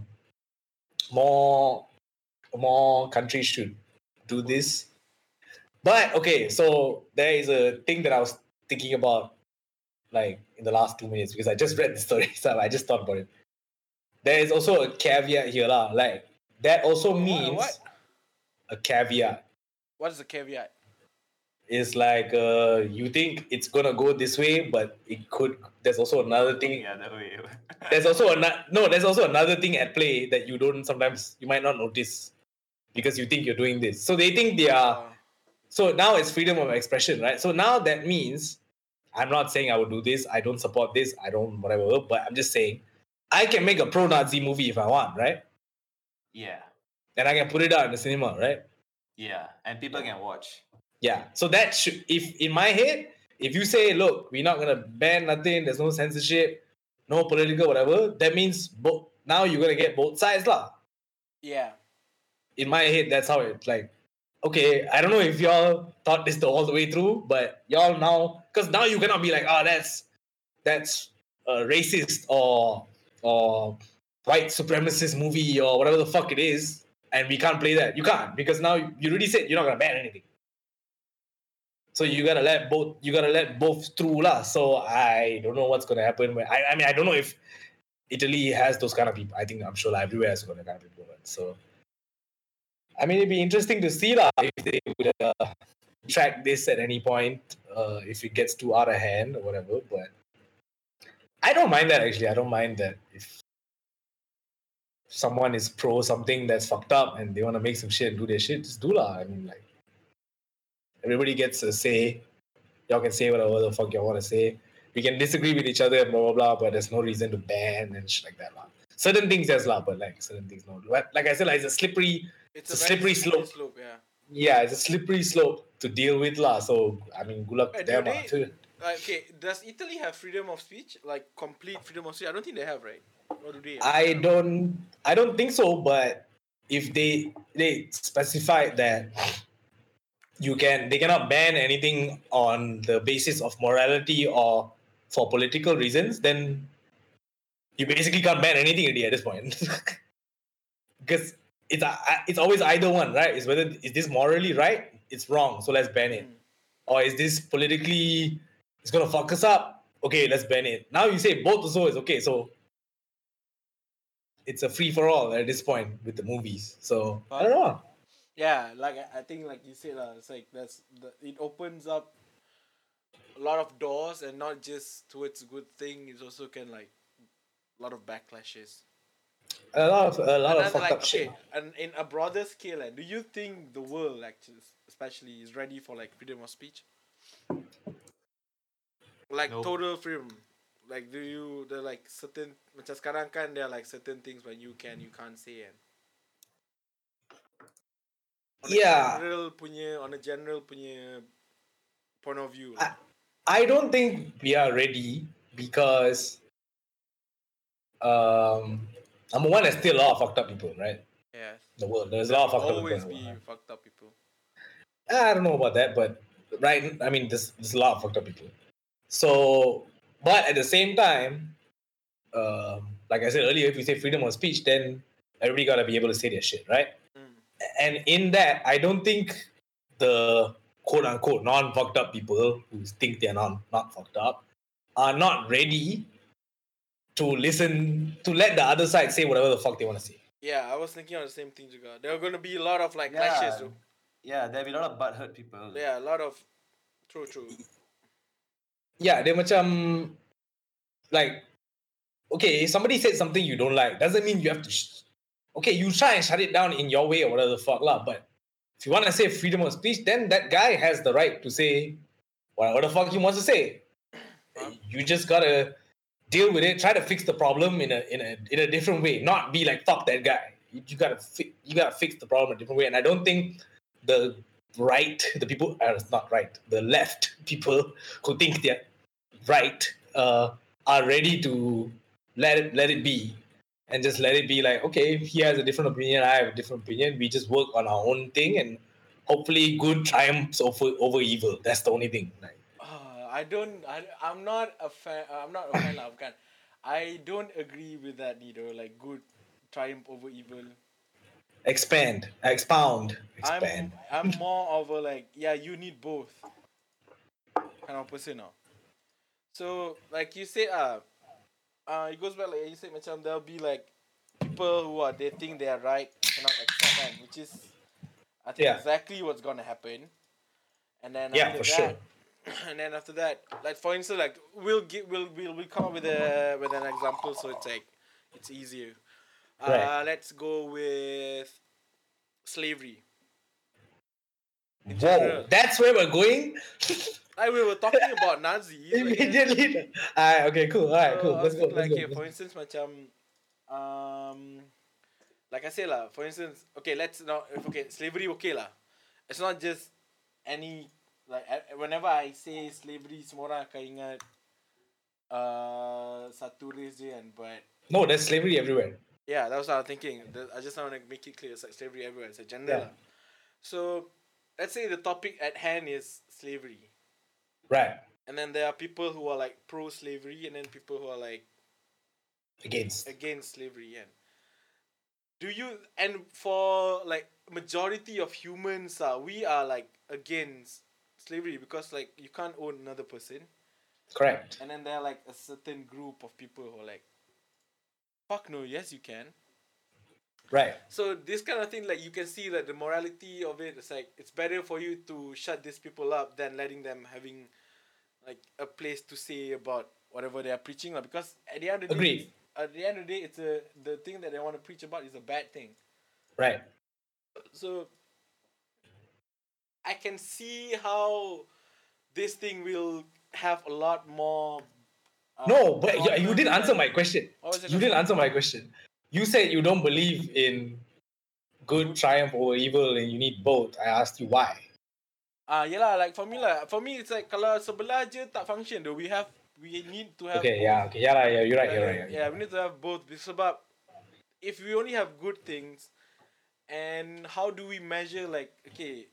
more more countries should do this. But okay, so there is a thing that I was thinking about like in the last two minutes because I just read the story, so I just thought about it. There is also a caveat here, lah. Like that also means what? a caveat What is the caveat? It's like uh you think it's gonna go this way, but it could there's also another thing Yeah, that way. there's also another no there's also another thing at play that you don't sometimes you might not notice because you think you're doing this so they think they are Uh, so now it's freedom of expression right so now that means i'm not saying i would do this. I don't support this. I don't whatever. But i'm just saying i can make a pro-nazi movie if i want right? Yeah, and i can put it out in the cinema right? Yeah, and people can watch. yeah. So that should if in my head if you say look we're not gonna ban nothing there's no censorship no political whatever that means both now you're gonna get both sides lah. Yeah. in my head, that's how it like. Okay, I don't know if y'all thought this the all the way through, but y'all now, because now you cannot be like, oh, that's that's a racist or or white supremacist movie or whatever the fuck it is, and we can't play that. You can't because now you already said you're not gonna ban anything. So you gotta let both you gotta let both through lah. So I don't know what's gonna happen. I I mean I don't know if Italy has those kind of people. I think I'm sure like, everywhere has that kind of people. So I mean, it'd be interesting to see lah if they would uh, track this at any point, uh, if it gets too out of hand or whatever. But I don't mind that actually. I don't mind that if someone is pro something that's fucked up and they want to make some shit and do their shit, just do lah. I mean, like everybody gets a say. Y'all can say whatever the fuck y'all want to say. We can disagree with each other and blah blah blah, but there's no reason to ban and shit like that lah. Certain things yes lah, but like certain things no. Like I said, like, it's a slippery It's, It's a very slippery slope. Yeah. yeah, it's a slippery slope to deal with lah. So I mean, good luck to them. they- too. Uh, okay, does Italy have freedom of speech? Like complete freedom of speech? I don't think they have, right? Or do they? I don't, I don't think so. But if they they specified that you can, they cannot ban anything on the basis of morality or for political reasons, then you basically can't ban anything at this point. because it's a, it's always either one, right? It's whether is this morally right? It's wrong, so let's ban it. Mm. or is this politically it's gonna fuck us up okay let's ban it now you say both also is okay so it's a free for all at this point with the movies so i don't know Yeah, like I I think, like you said, uh, it's like that's the, it opens up a lot of doors, and not just towards good thing. It also can like a lot of backlashes. A lot of a lot of fucked like up shit okay, and in a broader scale, uh, do you think the world actually, especially, is ready for like freedom of speech? Like Nope. total freedom. Like do you there like certain macam sekarang kan there are like certain things when you can you can't say and on a Yeah. general punya on a general punya point of view. I- I don't think we are ready because um number one there's still a lot of fucked up people right Yeah. the world there's a lot of fucked up people Always be fucked up people. I don't know about that, but right, I mean, there's, there's a lot of fucked up people. So, but at the same time, um, like I said earlier, if you say freedom of speech, then everybody gotta be able to say their shit, right? Mm. And in that, I don't think the quote unquote non fucked up people who think they're not not fucked up are not ready to listen to let the other side say whatever the fuck they want to say. Yeah, I was thinking of the same thing juga. There are gonna be a lot of like Yeah. clashes. though. Yeah, there'll be a lot of butthurt people. Yeah, a lot of true true. yeah, dia macam like okay, if somebody said something you don't like, doesn't mean you have to. Sh- okay, you try and shut it down in your way or whatever the fuck lah. But if you want to say freedom of speech, then that guy has the right to say whatever the fuck he wants to say. You just gotta deal with it. Try to fix the problem in a in a in a different way. Not be like fuck that guy. You, you gotta fi- you gotta fix the problem a different way. And I don't think the right, the people, uh, not right, the left people who think they're right uh, are ready to let it let it be and just let it be like okay he has a different opinion i have a different opinion we just work on our own thing and hopefully good triumphs over over evil that's the only thing like I don't. I, I'm not a fan. I'm not a fan of kan. I don't agree with that either. Like good triumph over evil. expand, expound, I'm expand. I'm more of a like yeah you need both kind of person now. So like you said ah, uh, it goes back like you said macam there'll be like people who are they think they are right cannot accept kan, which is I think Yeah. exactly what's gonna happen. And then Yeah, after for sure. and then after that, like for instance, like we'll get we'll we'll, we'll come up with a with an example so it's like it's easier. Uh, Right. let's go with slavery. In Whoa, general. that's where we're going. Like we were talking about Nazis. like, Immediately. Alright, okay, cool. Alright, so cool. Let's go. thinking, Let's like, go. for instance, macam, um, like I say lah. For instance, okay, let's not. Okay, slavery, okay lah. It's not just any like whenever I say slavery, semua orang akan ingat uh, satu race je kan, but No, there's slavery everywhere. yeah, that was what I was thinking. The- I just want to make it clear. It's like slavery everywhere. It's a gender. Yeah. So, let's say the topic at hand is slavery, Right. and then there are people who are like pro-slavery, and then people who are like Against. against slavery. Yeah. Do you and for like majority of humans, uh, we are like against slavery because like you can't own another person, Correct. and then there are like a certain group of people who are like, fuck no, yes you can. Right. So this kind of thing, like you can see that the morality of it. it is like it's better for you to shut these people up than letting them having like a place to say about whatever they are preaching, lah. Because at the end of the Agreed. day, at the end of the day, it's a the thing that they want to preach about is a bad thing. Right. So I can see how this thing will have a lot more. uh, No, but you, you didn't answer my question. What was it You didn't answer my question. You said you don't believe in good triumph over evil and you need both. I asked you why. Ah, yelah, like for me lah. For me, it's like kalau sebelah je tak function, though we have we need to have. Okay, both. yeah, okay. Yeah, lah, yeah, you're right, you're Yeah, right. Yeah, we need to have both. Sebab if we only have good things, and how do we measure like okay,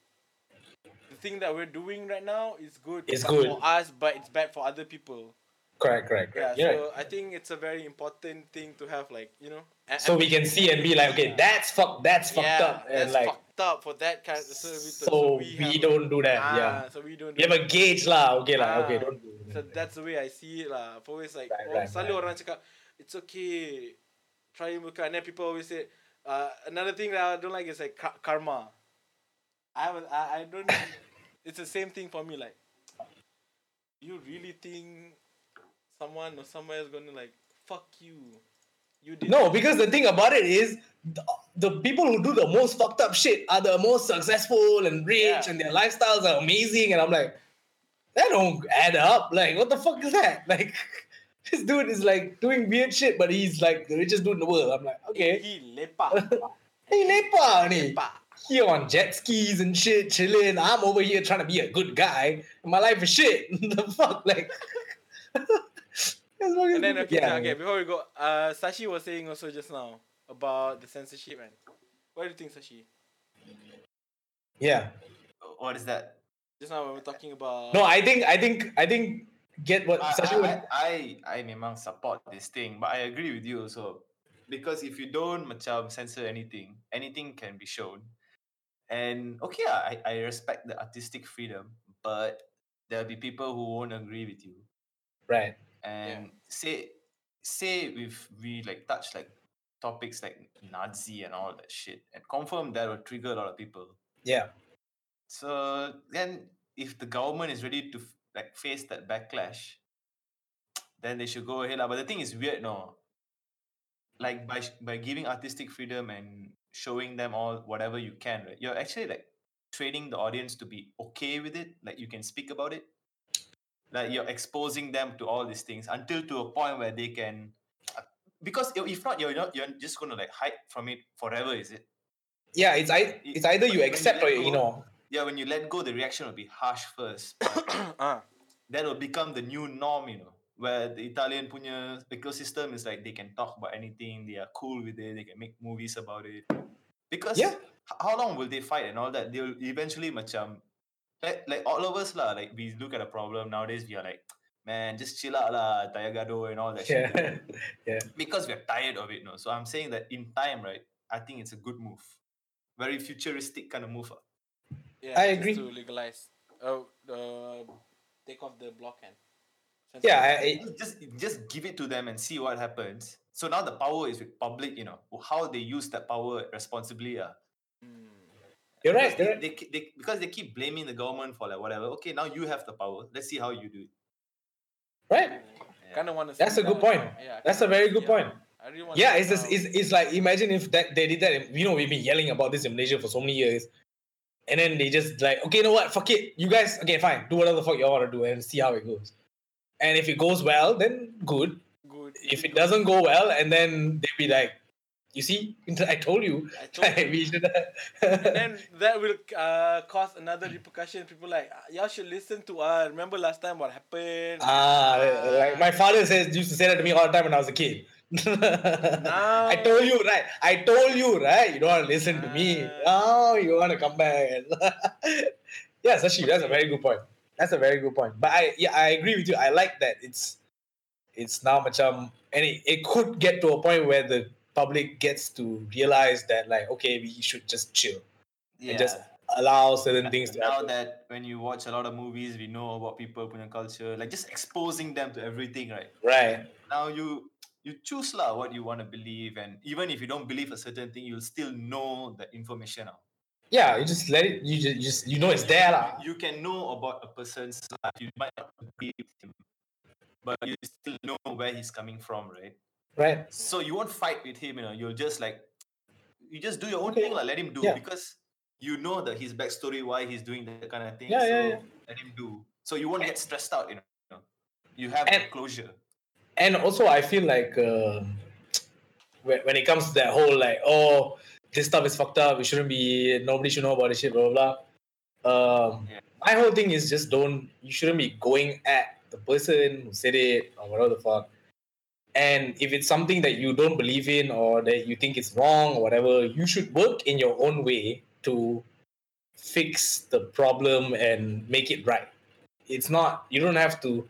thing that we're doing right now is good. It's good. for us, but it's bad for other people. Correct, correct, Yeah, correct. You're so right. I think it's a very important thing to have like you know. a- So we can see and be like, okay, that's fucked, that's fucked up, and that's like, fucked up for that kind. Of, so we, so we, have- don't do that. Ah, yeah, So we don't. we have a gauge lah. Okay lah, okay, don't. do So that's the way I see it lah. I've always like, Right, oh, right, selalu right. orang cakap, it's okay, try work. And then people always say, uh, another thing that I don't like is like ka- karma. I haven't, I, I don't, it's the same thing for me. Like, you really think someone or somewhere is gonna like, fuck you. You did No, because the thing about it is, the, the people who do the most fucked up shit are the most successful and rich, Yeah. and their lifestyles are amazing. And I'm like, that don't add up. Like, what the fuck is that? Like, this dude is like doing weird shit, but he's like the richest dude in the world. I'm like, okay, He lepa. he lepa ni. Lepak. Here on jet skis and shit, chilling. I'm over here trying to be a good guy. My life is shit. the fuck, like. That's fucking And then stupid. okay, yeah, okay, before we go, uh, Sashi was saying also just now about the censorship, man. What do you think, Sashi? yeah. What is that? Just now when we we're talking about No, I think I think I think get what I, Sashi I, would I, I, I memang support this thing, but I agree with you also. Because if you don't macam censor anything, anything can be shown. And okay, ah, I, I respect the artistic freedom, but there'll be people who won't agree with you. right. And say say if we like touch like topics like Nazi and all that shit, and confirm that will trigger a lot of people. Yeah. So then, if the government is ready to f- like face that backlash, then they should go ahead. lah. But the thing is weird, no. Like by by giving artistic freedom and showing them all whatever you can, right? You're actually like training the audience to be okay with it. Like you can speak about it. Like you're exposing them to all these things until to a point where they can. uh, Because if not, you're not you're just gonna like hide from it forever, is it? Yeah, it's I it's either you When you accept or you ignore. Yeah, when you let go, the reaction will be harsh first. ah, that will become the new norm, you know, where the Italian punya ecosystem is like they can talk about anything, they are cool with it, they can make movies about it. Because Yeah. how long will they fight and all that? They'll eventually macam like, like all of us lah, like we look at a problem nowadays, we are like, man, just chill out lah, tayagado and all that shit. Yeah. Because we're tired of it, no. So I'm saying that in time, right, I think it's a good move. very futuristic kind of move. ah. Yeah, I agree. To legalize. Oh, the take off the block hand. Yeah, I, I- just just give it to them and see what happens. So now the power is with public, you know, how they use that power responsibly. Uh. Mm. you're right. Because You're they, right. they, they, because they keep blaming the government for like whatever. Okay, now you have the power. Let's see how you do it. Right. Kind of want to. That's a good point. Yeah, That's a very good yeah. point. I really want. Yeah, it's just it's, it's like imagine if that they did that. You know, we've been yelling about this in Malaysia for so many years, and then they just like, okay, you know what? Fuck it, you guys. Okay, fine. Do whatever the fuck you want to do and see how it goes. And if it goes well, then good. good. If it doesn't go well, and then they'll be like, you see, I told you. I told you. we should. and then that will uh, cause another repercussion. People like "Ah, y'all should listen to us. Remember last time what happened? Ah, like my father says used to say that to me all the time when I was a kid. I told you right. I told you right. You don't want to listen to me. Oh, you want to come back. yeah, Sashi, that's a very good point. That's a very good point. But I yeah, I agree with you. I like that it's it's now macam and it, it could get to a point where the public gets to realize that like okay, we should just chill and just allow certain things to now happen. that when you watch a lot of movies, we know about people, punya culture, like just exposing them to everything, right? Right. Now you you choose lah what you want to believe, and even if you don't believe a certain thing, you'll still know the information. ah. Yeah, you just let it you just, you just you know it's there lah. You can know about a person's life. You might not agree with him, but you still know where he's coming from, right? Right. So you won't fight with him, you know. You'll just like you just do your own Okay. thing, like let him do Yeah. because you know that his backstory, why he's doing that kind of thing. Yeah, so yeah, yeah. let him do. So you won't get stressed out, you know. You have And- closure. and also I feel like um when, when it comes to that whole like oh this stuff is fucked up. We shouldn't be nobody should know about this shit blah blah blah. Um Yeah. my whole thing is just don't you shouldn't be going at the person who said it or whatever the fuck. And if it's something that you don't believe in or that you think is wrong or whatever you should work in your own way to fix the problem and make it right. It's not you don't have to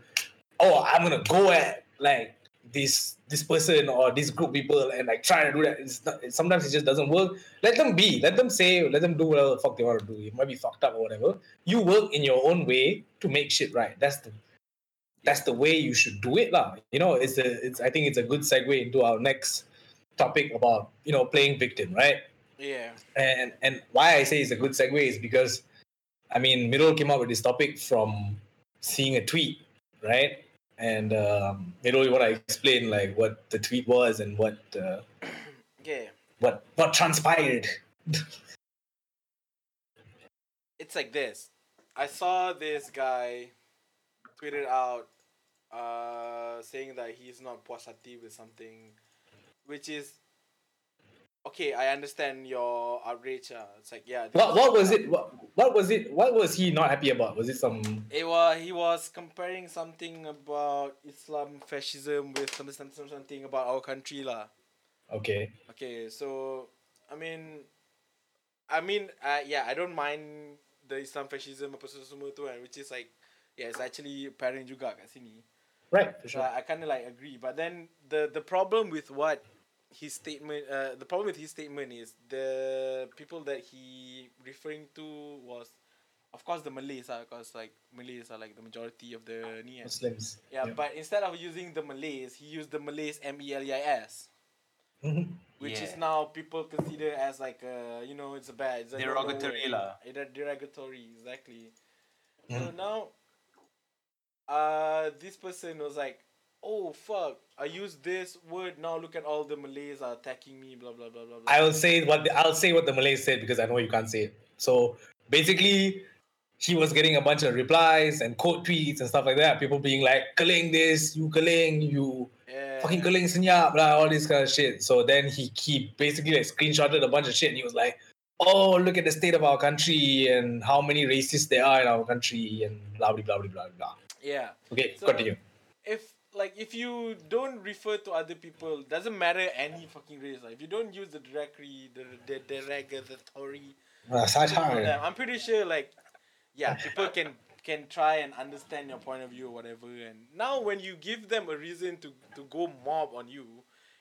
oh i'm gonna go at like this this person or this group of people and like try to do that. It's not, it, sometimes it just doesn't work. Let them be. Let them say let them do whatever the fuck they want to do. It might be fucked up or whatever. You work in your own way to make shit right. That's the that's the way you should do it lah. you know it's a it's i think it's a good segue into our next topic about you know playing victim right? Yeah. and and why I say it's a good segue is because I mean Mirul came up with this topic from seeing a tweet, right? And um, you want to explain like what the tweet was and what uh, Yeah. what what transpired? It's like this. I saw this guy tweeted out uh saying that he's not hati with something which is okay, I understand your outrage. Uh. It's like yeah. what what was it? What, what was it? What was he not happy about? Was it some? It was he was comparing something about Islam fascism with something something, something about our country lah. Okay, Okay, so I mean, I mean, uh, yeah, I don't mind the Islam fascism apa semua tu which is like, yeah, it's actually apparent juga kat sini. right for So sure. I, I kind of like agree, but then the the problem with what his statement, uh, the problem with his statement is the people that he referring to was, of course, the Malays ah, because like Malays are like the majority of the ni. kan. Muslims. Yeah, but instead of using the Malays, he used the Malays M E L E I S. Which is now people consider as like uh you know it's a bad it's a Derogatory word. lah. Der- derogatory exactly so now uh this person was like oh fuck I used this word now look at all the Malays are attacking me blah blah blah blah blah I will say what the, I'll say what the Malays said because I know you can't say it. So basically, he was getting a bunch of replies and quote tweets and stuff like that. People being like, "Keling this, you keling, you yeah. fucking keling senyap, blah, all this kind of shit." So then he he basically like screenshotted a bunch of shit and he was like, "Oh, look at the state of our country and how many racists there are in our country and blah blah blah blah blah blah." yeah Okay, So- continue. if like if you don't refer to other people doesn't matter any fucking race like, if you don't use the derogatory the, the derogatory hard. I'm pretty sure like yeah, people can can try and understand your point of view or whatever. And now when you give them a reason to to go mob on you,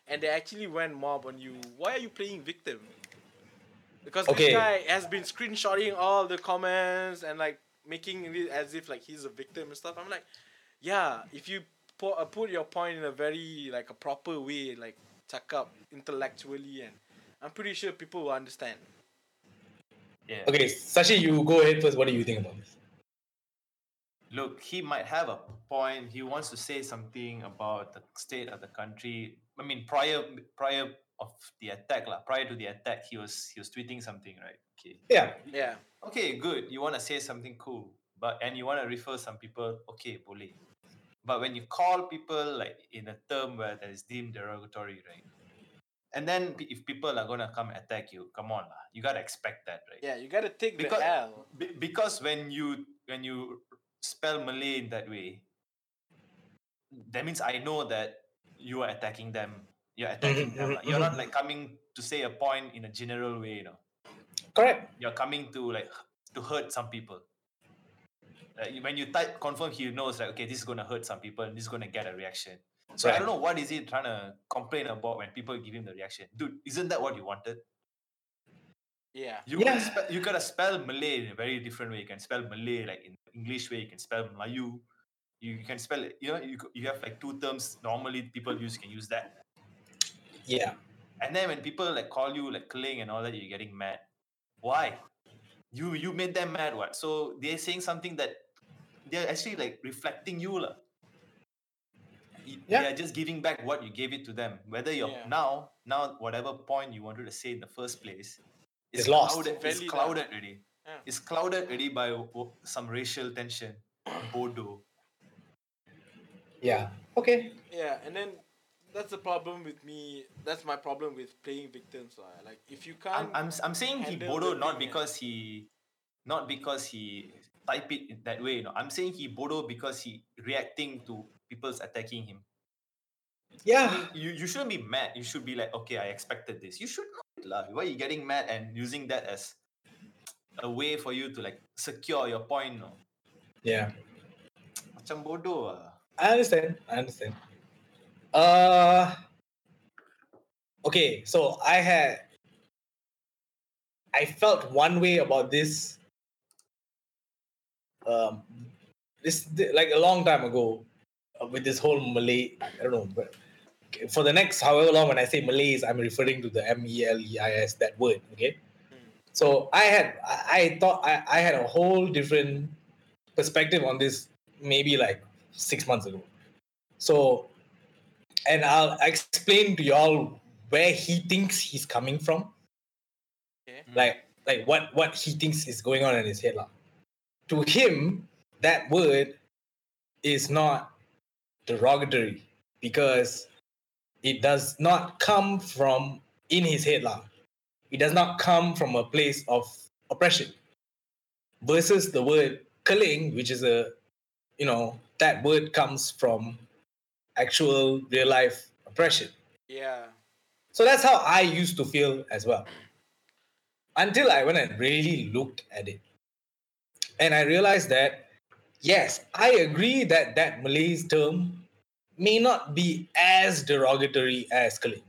and they actually went mob on you, why are you playing victim? Because Okay. this guy has been screenshotting all the comments and like making it as if like he's a victim and stuff. I'm like, yeah, if you put, uh, put your point in a very like a proper way, like tuck up intellectually, and I'm pretty sure people will understand. Yeah. Okay, Sashi, you go ahead first. What do you think about this? Look, he might have a point. He wants to say something about the state of the country. I mean, prior prior of the attack, lah. Prior to the attack, he was he was tweeting something, right? Okay. Yeah, Yeah. Okay, good. You want to say something cool, but and you want to refer some people. Okay, boleh. But when you call people like in a term where that is deemed derogatory, right? And then if people are gonna come attack you, come on, lah. You gotta expect that, right? Yeah, you gotta take Because- the L. Be- because when you when you spell Malay in that way, that means I know that you are attacking them. You're attacking them. mhm, lah. You're not mhm. like coming to say a point in a general way, you know. correct. You're coming to like to hurt some people. Like, when you type confirm, he knows like okay, this is gonna hurt some people and this is gonna get a reaction. So I don't know what is he trying to complain about when people give him the reaction. Dude, isn't that what you wanted? Yeah. You gotta Yeah. spell, you gotta spell Malay in a very different way. You can spell Malay like in English way. You can spell Melayu. You can spell it. You know, you you have like two terms normally people use. You can use that. Yeah, And then when people like call you like keling and all that, you're getting mad. Why? You you made them mad. What? So they're saying something that they're actually like reflecting you lah. Yeah. They are just giving back what you gave it to them. Whether you're Yeah. now now whatever point you wanted to say in the first place It's lost. Clouded, it's Valid lah. clouded already. Yeah. It's clouded already by w- w- some racial tension. Bodo. yeah. Okay. Yeah, and then that's the problem with me. That's my problem with playing victims. lah. Like if you can't. I'm s- I'm I'm saying he handle bodo not thing, yeah. because he not because he type it in that way. No, I'm saying he bodo because he reacting to people's attacking him. I Yeah, mean, you, you shouldn't be mad. You should be like, okay, I expected this. You should not lah. Why you getting mad and using that as a way for you to like secure your point? No, yeah. macam bodoh ah. I understand. I understand. Uh okay, so I had I felt one way about this um this th- like a long time ago uh, with this whole Malay I don't know but for the next however long when I say Malays I'm referring to the M E L E I S that word okay Hmm. so I had I, I thought I, I had a whole different perspective on this maybe like six months ago. So, and I'll explain to y'all where he thinks he's coming from. Okay. Like, like what what he thinks is going on in his head. lah. To him, that word is not derogatory because it does not come from in his head. lah. It does not come from a place of oppression. Versus the word keling, which is a you know, that word comes from actual real life oppression. Yeah. So that's how I used to feel as well. Until I went and really looked at it. And I realized that, yes, I agree that that Malays term may not be as derogatory as keling.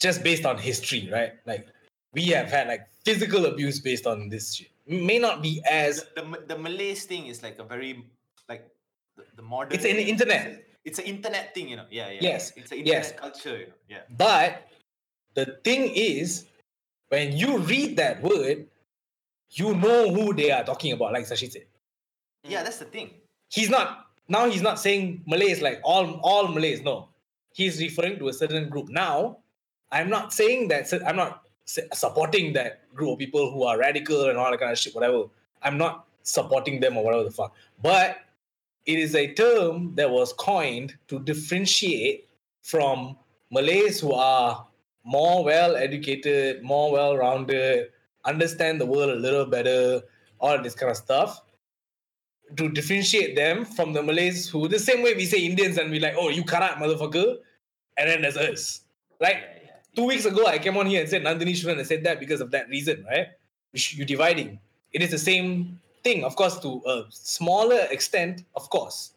Just based on history, right? Like, we have had like physical abuse based on this shit. May not be as the, the, the Malays thing is like a very like the, the modern. It's an internet. It's an internet thing, you know. Yeah, yeah. Yes, It's an internet yes. culture, you know. Yeah. But the thing is, when you read that word, you know who they are talking about, like Sashi said. Yeah, that's the thing. He's not now he's not saying Malays like all all Malays, no. He's referring to a certain group. Now, I'm not saying that I'm not supporting that group of people who are radical and all that kind of shit, whatever. I'm not supporting them or whatever the fuck. But it is a term that was coined to differentiate from Malays who are more well educated, more well rounded, understand the world a little better, all this kind of stuff. To differentiate them from the Malays who, the same way we say Indians and we like, oh, you karat motherfucker, and then there's us. Like two weeks ago, I came on here and said Nandini shouldn't have said that because of that reason, right? You You're dividing. It is the same thing, of course, to a smaller extent, of course,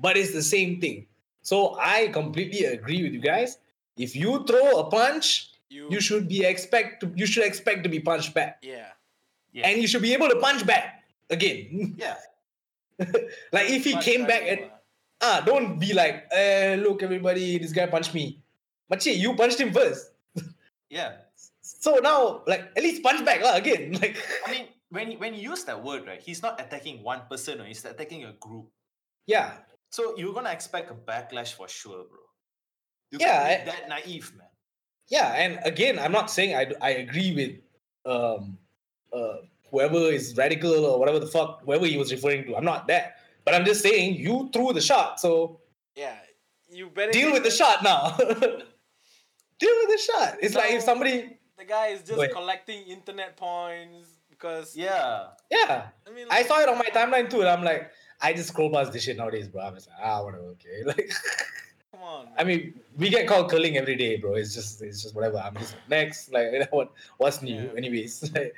but it's the same thing. So I completely agree with you guys. If you throw a punch, You, you should be expect to you should expect to be punched back. yeah. Yeah. And you should be able to punch back again. yeah. like if he Punch came back back and ah, don't be like, eh, look, everybody, this guy punched me. Machi, you punched him first. Yeah. So now, like, at least punch back lah again. Like, I mean, when you- when you use that word, right, he's not attacking one person, or he's attacking a group. yeah, So you're gonna expect a backlash for sure, bro. You Yeah, can't be I- that naive, man. Yeah. And again, I'm not saying I, I agree with um uh whoever is radical or whatever the fuck, whoever he was referring to. I'm not that. But I'm just saying you threw the shot, so Yeah. You better deal with the shot now. deal with the shot. It's like if somebody The guy is just Go collecting internet points because Yeah. yeah. I mean I saw it on my timeline too, and I'm like, I just scroll past this shit nowadays, bro. I'm just like, ah, whatever, okay. Like, come on. I mean, we get called keling every day, bro. It's just, it's just whatever. I'm just next, like, you know, what, what's new, Yeah. anyways. Like,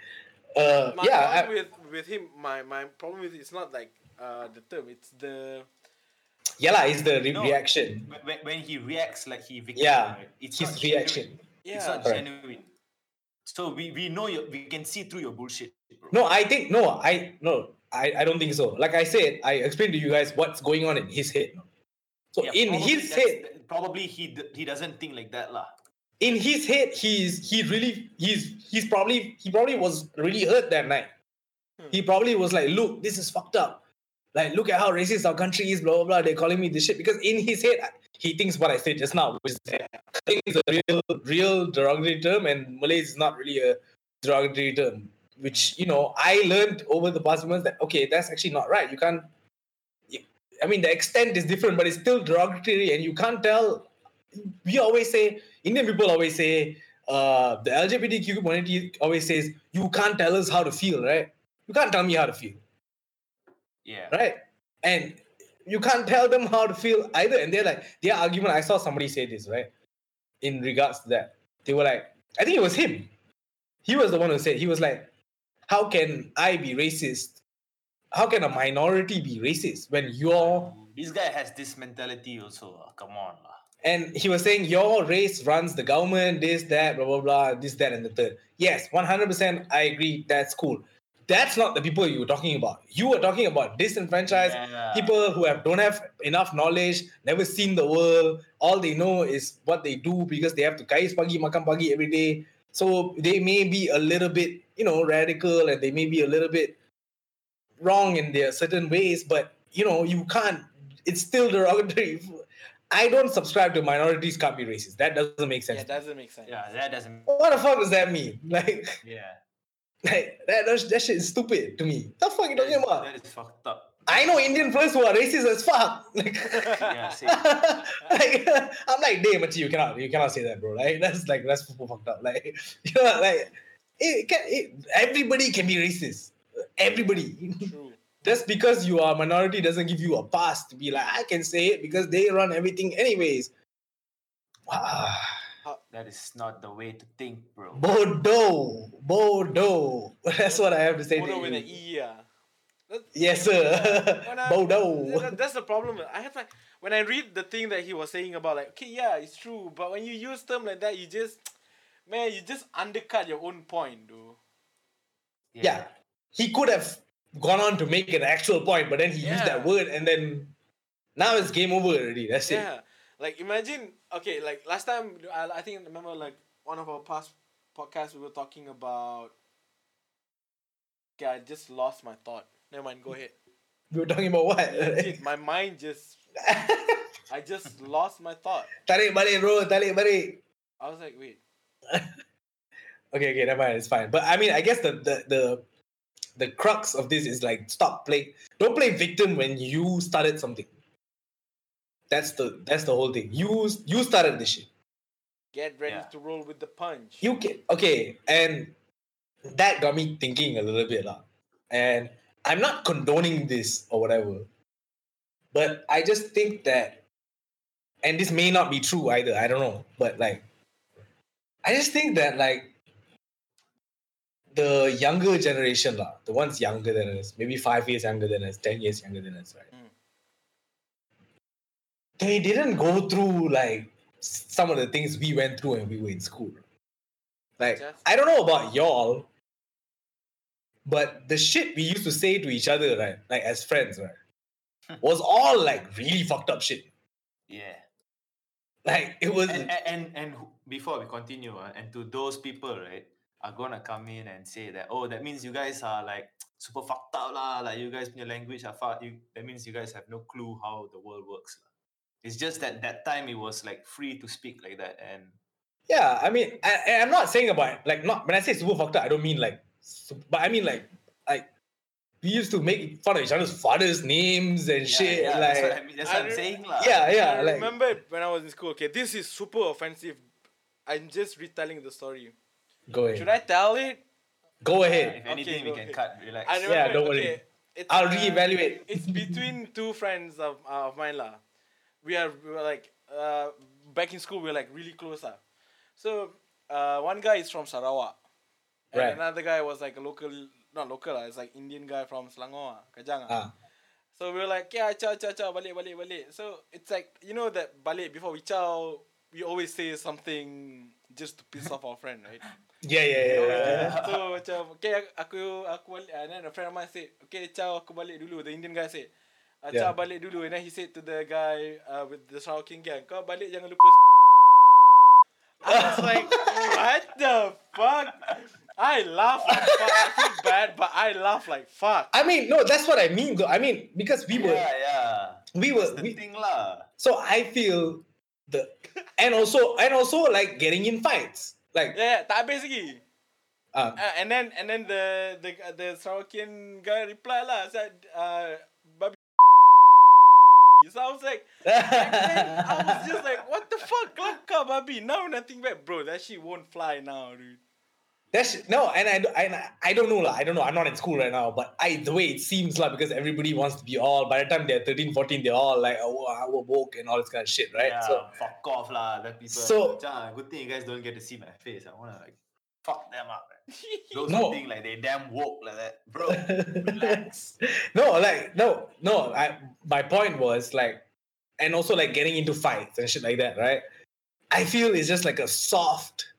uh, my yeah, problem I, with with him, my my problem with it is not like uh the term. It's the yeah, lah, it's the re- No. reaction, When- When, when he reacts like he victim, Yeah, right, it's his not genuine. reaction. yeah. It's not Correct. genuine. So we, we know your, we can see through your bullshit, bro. No, I think no, I no, I, I don't think so. Like I said, I explained to you guys what's going on in his head. So Yeah, in his head, probably he d- he doesn't think like that, lah. in his head, he's he really he's he's probably he probably was really hurt that night. Hmm. He probably was like, look, this is fucked up. Like, look at how racist our country is, blah blah blah. They're calling me this shit because in his head, he thinks what I said just now, which is I think it's a real real derogatory term, and Malay is not really a derogatory term. Which you know, I learned over the past months that okay, that's actually not right. You can't. I mean, the extent is different, but it's still derogatory, and you can't tell. We always say Indian people always say uh, the LGBTQ community always says you can't tell us how to feel, right? You can't tell me how to feel, Yeah. right? And you can't tell them how to feel either. And they're like, their argument. I saw somebody say this, right? In regards to that, they were like, I think it was him. He was the one who said he was like, how can I be racist? How can a minority be racist when you're This guy has this mentality also. lah. Come on, lah. and he was saying your race runs the government, this, that, blah, blah, blah, this, that, and the third. Yes, 100% I agree. That's cool. That's not the people you were talking about. You were talking about disenfranchised Yeah. people who have don't have enough knowledge, never seen the world. All they know is what they do because they have to kais pagi, makan pagi every day. So they may be a little bit, you know, radical and they may be a little bit wrong in their certain ways, but you know, you can't. It's still derogatory. I don't subscribe to minorities can't be racist. That doesn't make sense. Yeah, doesn't make sense. Yeah, that doesn't. what the fuck does that mean? Like, Yeah. like that, that, that shit is stupid to me. What The fuck you talking is, about? that is fucked up. I know Indian friends who are racist as fuck. Like, Yeah, same. like I'm like, damn, Machi, you cannot, you cannot say that, bro. Like that's like that's super fucked up. Like, you know, like it can, it, everybody can be racist. Everybody. Just because you are a minority doesn't give you a pass to be like, I can say it because they run everything anyways. Ah, That is not the way to think, bro. Bordeaux, Bordeaux. That's what I have to say. Bodo to with you. an E, yeah. That- Yes, sir. I- Bordeaux. that's the problem. I have like when I read the thing that he was saying about like okay yeah it's true but when you use term like that you just man you just undercut your own point dude. yeah, he could have gone on to make an actual point, but then he used that word, and then now it's game over already. That's it. Yeah, like imagine okay, like last time I, I think I remember like one of our past podcasts we were talking about. Okay, I just lost my thought. Never mind. Go ahead. We were talking about what? Legit, my mind just I just lost my thought. tarik balik, bro. Tarik balik. I was like, wait. Okay, okay, never mind. It's fine. But I mean, I guess the the the the crux of this is like stop playing. Don't play victim when you started something. That's the that's the whole thing. You you started this shit. Get ready Yeah. to roll with the punch. You can okay, and that got me thinking a little bit, lah. And I'm not condoning this or whatever, but I just think that, and this may not be true either. I don't know, but like, I just think that like the younger generation, lah, the ones younger than us, maybe five years younger than us, ten years younger than us, right? Mm. They didn't go through like some of the things we went through when we were in school. Like Just- I don't know about y'all, but the shit we used to say to each other, right, like as friends, right, was all like really fucked up shit. Yeah. Like it was. And and and, and before we continue, uh, and to those people, right, are gonna come in and say that, oh, that means you guys are like super fucked up lah. Like you guys, your language are fucked. You, that means you guys have no clue how the world works. lah. It's just that that time it was like free to speak like that, and Yeah, I mean, I, I'm not saying about like not when I say super fucked up, I don't mean like, sup- but I mean like, like we used to make fun of each other's fathers' names and yeah, shit. yeah, like, that's what I mean. That's I what I'm re- saying lah. yeah, yeah, I like, remember when I was in school. Okay, this is super offensive. I'm just retelling the story. Go ahead, Should I tell it? go If ahead. anything, Okay, we can ahead. cut. Relax. I remember. Yeah, don't worry. okay, it's, I'll uh, reevaluate. It's between two friends of uh, of mine lah. We are we were like uh, back in school. We were like really close lah. So uh, one guy is from Sarawak, and Right. another guy was like a local, not local lah. It's like Indian guy from Selangor, Kajang. ah. Ah, So we were like, yeah, chow, chow, chow, balik, balik, balik. So it's like, you know that balik before we chow, we always say something just to piss off our friend, right? Yeah, yeah, yeah. yeah, yeah. so macam, okay, aku aku balik. And then a friend of mine said, okay, chow, aku balik dulu. The Indian guy said, uh, Yeah. chow, balik dulu. And then he said to the guy uh, with the Sarawak King gang, kau balik jangan lupa I was like, what the fuck? I laugh like fuck. I feel bad, but I laugh like fuck. I mean, no, that's what I mean. Though I mean, because we were, yeah, yeah. we were, That's the we, thing lah. so I feel the, and also, and also like getting in fights, like, Yeah, yeah, tak habis lagi. uh, Uh, and then and then the the the Sarawakian guy reply lah said uh babi so I was like I was just like what the fuck? Kelakar babi now nothing back bro that shit won't fly now dude That's no, and I, I, I don't know lah. I don't know. I'm not in school right now, but I the way it seems like because everybody wants to be all. By the time they're 13, 14, they're all like, oh, I will woke and all this kind of shit, right? Yeah, So fuck off lah. That people. So- Macam, ah, good thing you guys don't get to see my face. I wanna like fuck them up. Man. Those No. who think like they damn woke like that, bro. relax. no, like no, no. I my point was like, and also like getting into fights and shit like that, right? I feel it's just like a soft.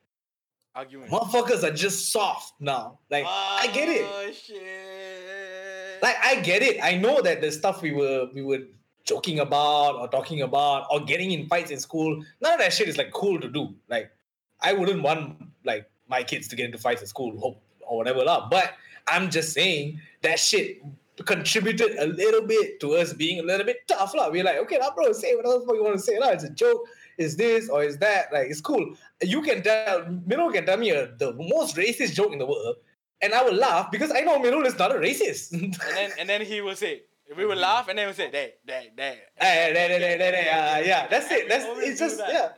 Argument Motherfuckers are just soft now. Like I get it. oh shit like I get it. I know that the stuff we were we were joking about or talking about or getting in fights in school, none of that shit is like cool to do. Like I wouldn't want like my kids to get into fights in school hope, or whatever lah. But I'm just saying that shit contributed a little bit to us being a little bit tough lah. We're like, okay, lah, bro, say whatever the fuck you want to say lah. It's a joke. Is this or is that? Like it's cool. You can tell Mirul can tell me uh, the most racist joke in the world, and I will laugh because I know Mirul is not a racist. and then and then he will say we will laugh and then we'll say day day day yeah, that's it. That's it's just that. yeah,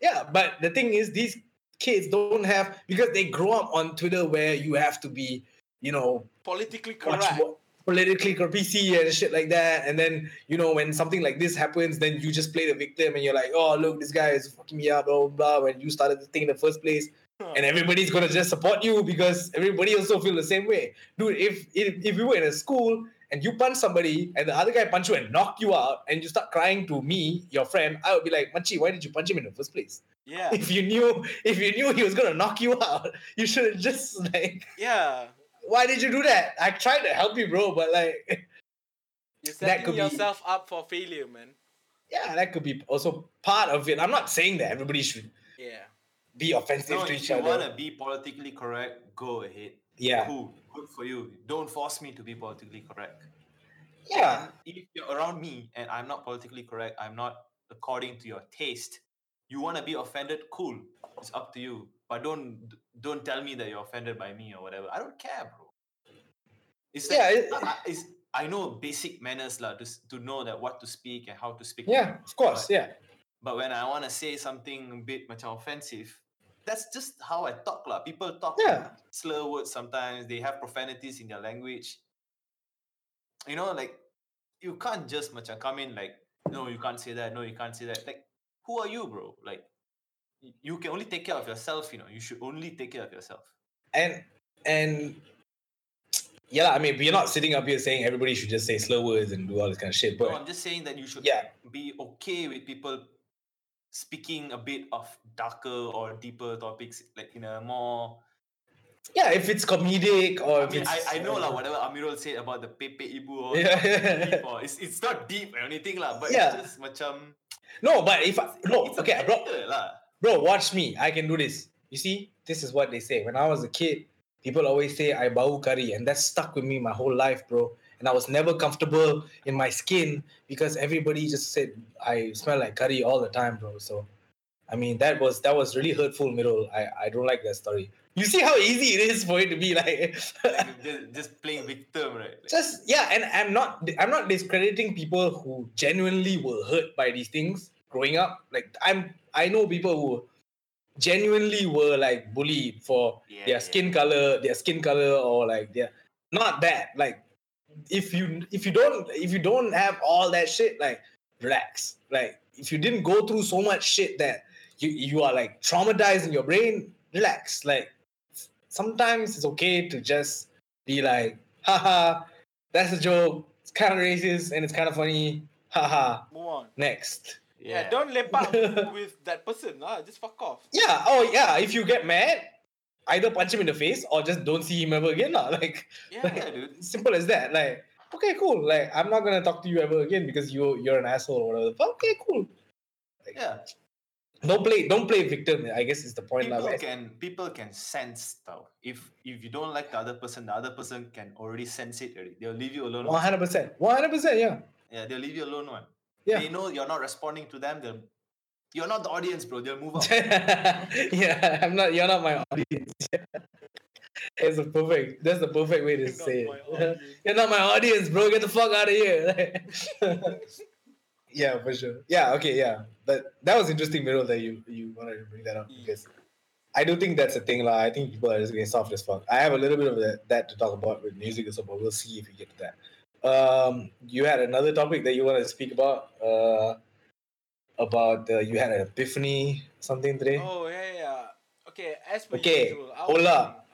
yeah. But the thing is, these kids don't have because they grow up on Twitter where you have to be, you know, politically correct politically PC and shit like that. And then you know when something like this happens, then you just play the victim and you're like, oh look, this guy is fucking me up, blah blah blah. When you started the thing in the first place, and everybody's gonna just support you because everybody also feel the same way, dude. If if if you were in a school and you punch somebody and the other guy punch you and knock you out and you start crying to me, your friend, I would be like, Machi, why did you punch him in the first place? yeah If you knew if you knew he was gonna knock you out, you should have just like, yeah why did you do that? I tried to help you, bro, but like, you're That setting could be- yourself up for failure man yeah, that could be also part of it. I'm not saying that everybody should yeah be offensive No, to each other. if you wanna be politically correct, go ahead. Yeah, Cool. Good for you. Don't force me to be politically correct. yeah, If you're around me and I'm not politically correct, I'm not according to your taste. You wanna be offended? Cool. It's up to you. But don't don't tell me that you're offended by me or whatever. I don't care, bro. It's like, Yeah, it- I, it's, I know basic manners lah to, to know that what to speak and how to speak. yeah. Of course, But- yeah. But when I want to say something a bit much offensive, that's just how I talk lah. People talk Yeah. slur words sometimes. They have profanities in their language. You know, like you can't just much come in like, no, you can't say that. No, you can't say that. Like, who are you, bro? Like, you can only take care of yourself. You know, you should only take care of yourself. and and yeah, I mean, we're not sitting up here saying everybody should just say slow words and do all this kind of shit. No, But I'm just saying that you should yeah, be okay with people speaking a bit of darker or deeper topics, like in a more. Yeah, if it's comedic or I if mean, it's I, I know lah. Whatever Amirul said about the Pepe Ibu or Yeah. deep or it's it's not deep or anything lah, but Yeah. it's just macam. No, but if I, no, okay, bro, banter lah. Bro, watch me. I can do this. You see, this is what they say. When I was a kid, people always say I bau curry, and that stuck with me my whole life, bro. And I was never comfortable in my skin because everybody just said I smell like curry all the time, bro. So, I mean, that was that was really hurtful, Mirul. I I don't like that story. You see how easy it is for it to be like. Just, just playing victim, right? Just yeah and i'm not i'm not discrediting people who genuinely were hurt by these things growing up like i'm i know people who genuinely were like bullied for Yeah, their yeah. skin color their skin color or like their not that like if you if you don't if you don't have all that shit like relax. Like if you didn't go through so much shit that you you are like traumatized in your brain relax. Like sometimes it's okay to just be like haha that's a joke. It's kind of racist and it's kind of funny. Haha. Move on. next Yeah, don't lepak with that person. lah. Just fuck off. yeah oh yeah if you get mad either punch him in the face or just don't see him ever again lah. like Yeah. Yeah, dude. simple as that like okay cool like i'm not gonna talk to you ever again because you you're an asshole or whatever but okay cool Yeah. don't play don't play victim i guess is the point. People can people can sense though. If if you don't like the other person, the other person can already sense it already. They'll leave you alone. 100% 100% yeah Yeah, they'll leave you alone one. Yeah. They know you're not responding to them, they'll you're not the audience, bro. They'll move out. yeah i'm not you're not my audience it's a perfect that's the perfect way to Not say it you're not my audience bro get the fuck out of here yeah for sure yeah okay yeah but that was interesting Mirul, that you you wanted to bring that up Mm. because I do think that's a thing lah. I think people are just getting soft as fuck. I have a little bit of that, that to talk about with music also, but we'll see if we get to that. Um, you had another topic that you want to speak about. Uh, about uh, you had an epiphany something today. Oh yeah, yeah. Okay, as per Okay, usual. Was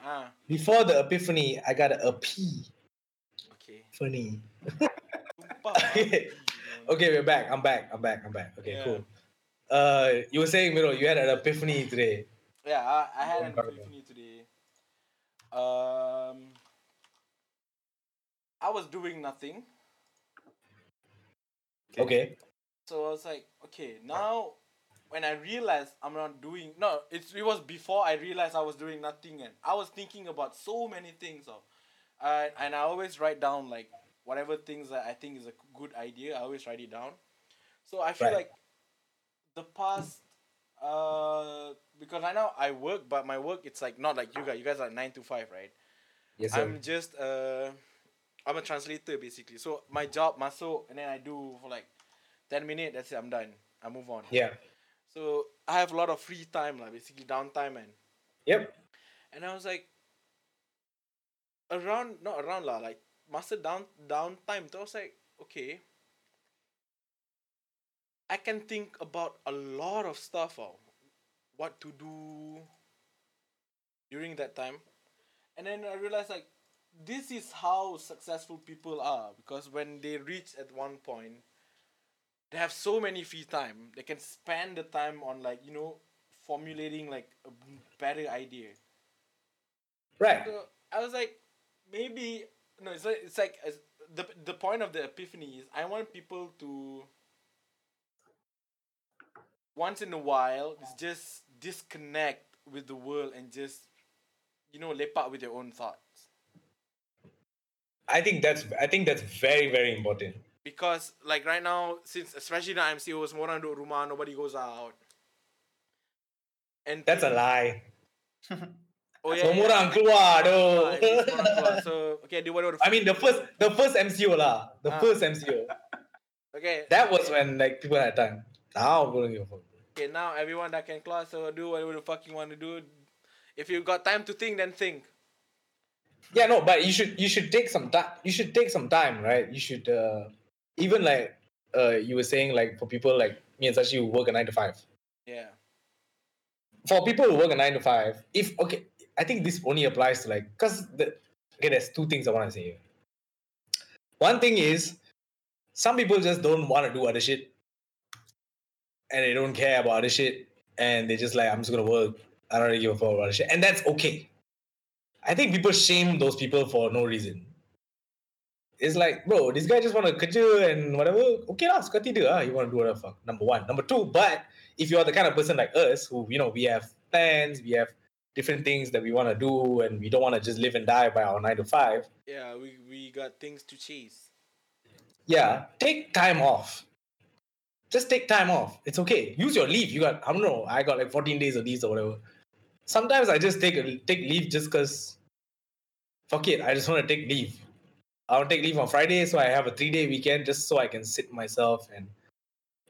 Ah, Before the epiphany, I got a P. okay. Funny. Okay. Okay, we're back. I'm back. I'm back. I'm back. Okay, Yeah. cool. Uh, you were saying, Mirul, you had an epiphany today. Yeah, I, I had an Don't talk about epiphany today. Um, I was doing nothing, Okay. so I was like, okay, now when I realized I'm not doing no, it's it was before I realized I was doing nothing, and I was thinking about so many things. Of, uh, and I always write down like whatever things that I think is a good idea. I always write it down. So I feel Right. like the past uh because right now I work but my work it's like not like you guys you guys are nine to five right Yes, Sir. I'm just uh I'm a translator basically. So my job masuk and then I do for like 10 minutes that's it I'm done. I move on. Yeah. so I have a lot of free time like basically downtime and Yep. and I was like around not around lah like master down downtime so I was like okay. I can think about a lot of stuff oh, what to do during that time. And then I realized like this is how successful people are because when they reach at one point they have so many free time they can spend the time on like you know formulating like a better idea Right. so I was like, maybe no. It's like it's like as the the point of the epiphany is I want people to once in a while just disconnect with the world and just you know lepak with your own thoughts I think that's I think that's very very important. because like right now since especially the MCO semua orang duduk rumah nobody goes out and That's a lie. oh yeah, Semua orang keluar doh. at least semua orang keluar. so okay do whatever the I mean the first the first MCO lah. The Ah. first MCO. okay That was when like people had time. Now we don't give a fuck. Okay, now everyone that can class, so do whatever the fuck you want to do. If you got time to think, then think. Yeah, no, but you should you should take some time. You should take some time, right? You should uh even like uh you were saying like for people like me and Sashi who work a nine to five. Yeah. For people who work a nine to five, if okay, I think this only applies to like because the okay, there's two things I want to say here. One thing is some people just don't want to do other shit. and they don't care about other shit, and they're just like, I'm just gonna work. I don't really give a fuck about other shit, and that's okay. I think people shame those people for no reason. It's like, bro, this guy just want to kerja and whatever. Okay lah, suka tidak ah. You want to do whatever fuck. Number one. Number two, but if you are the kind of person like us who, you know, we have plans, we have different things that we want to do, and we don't want to just live and die by our nine to five. Yeah, we, we got things to chase. Yeah, take time off. Just take time off. It's okay. Use your leave. You got, I don't know, I got like 14 days of these or whatever. Sometimes I just take a, take leave just because, fuck it, I just want to take leave. I want to take leave on Friday, so I have a three day weekend just so I can sit myself and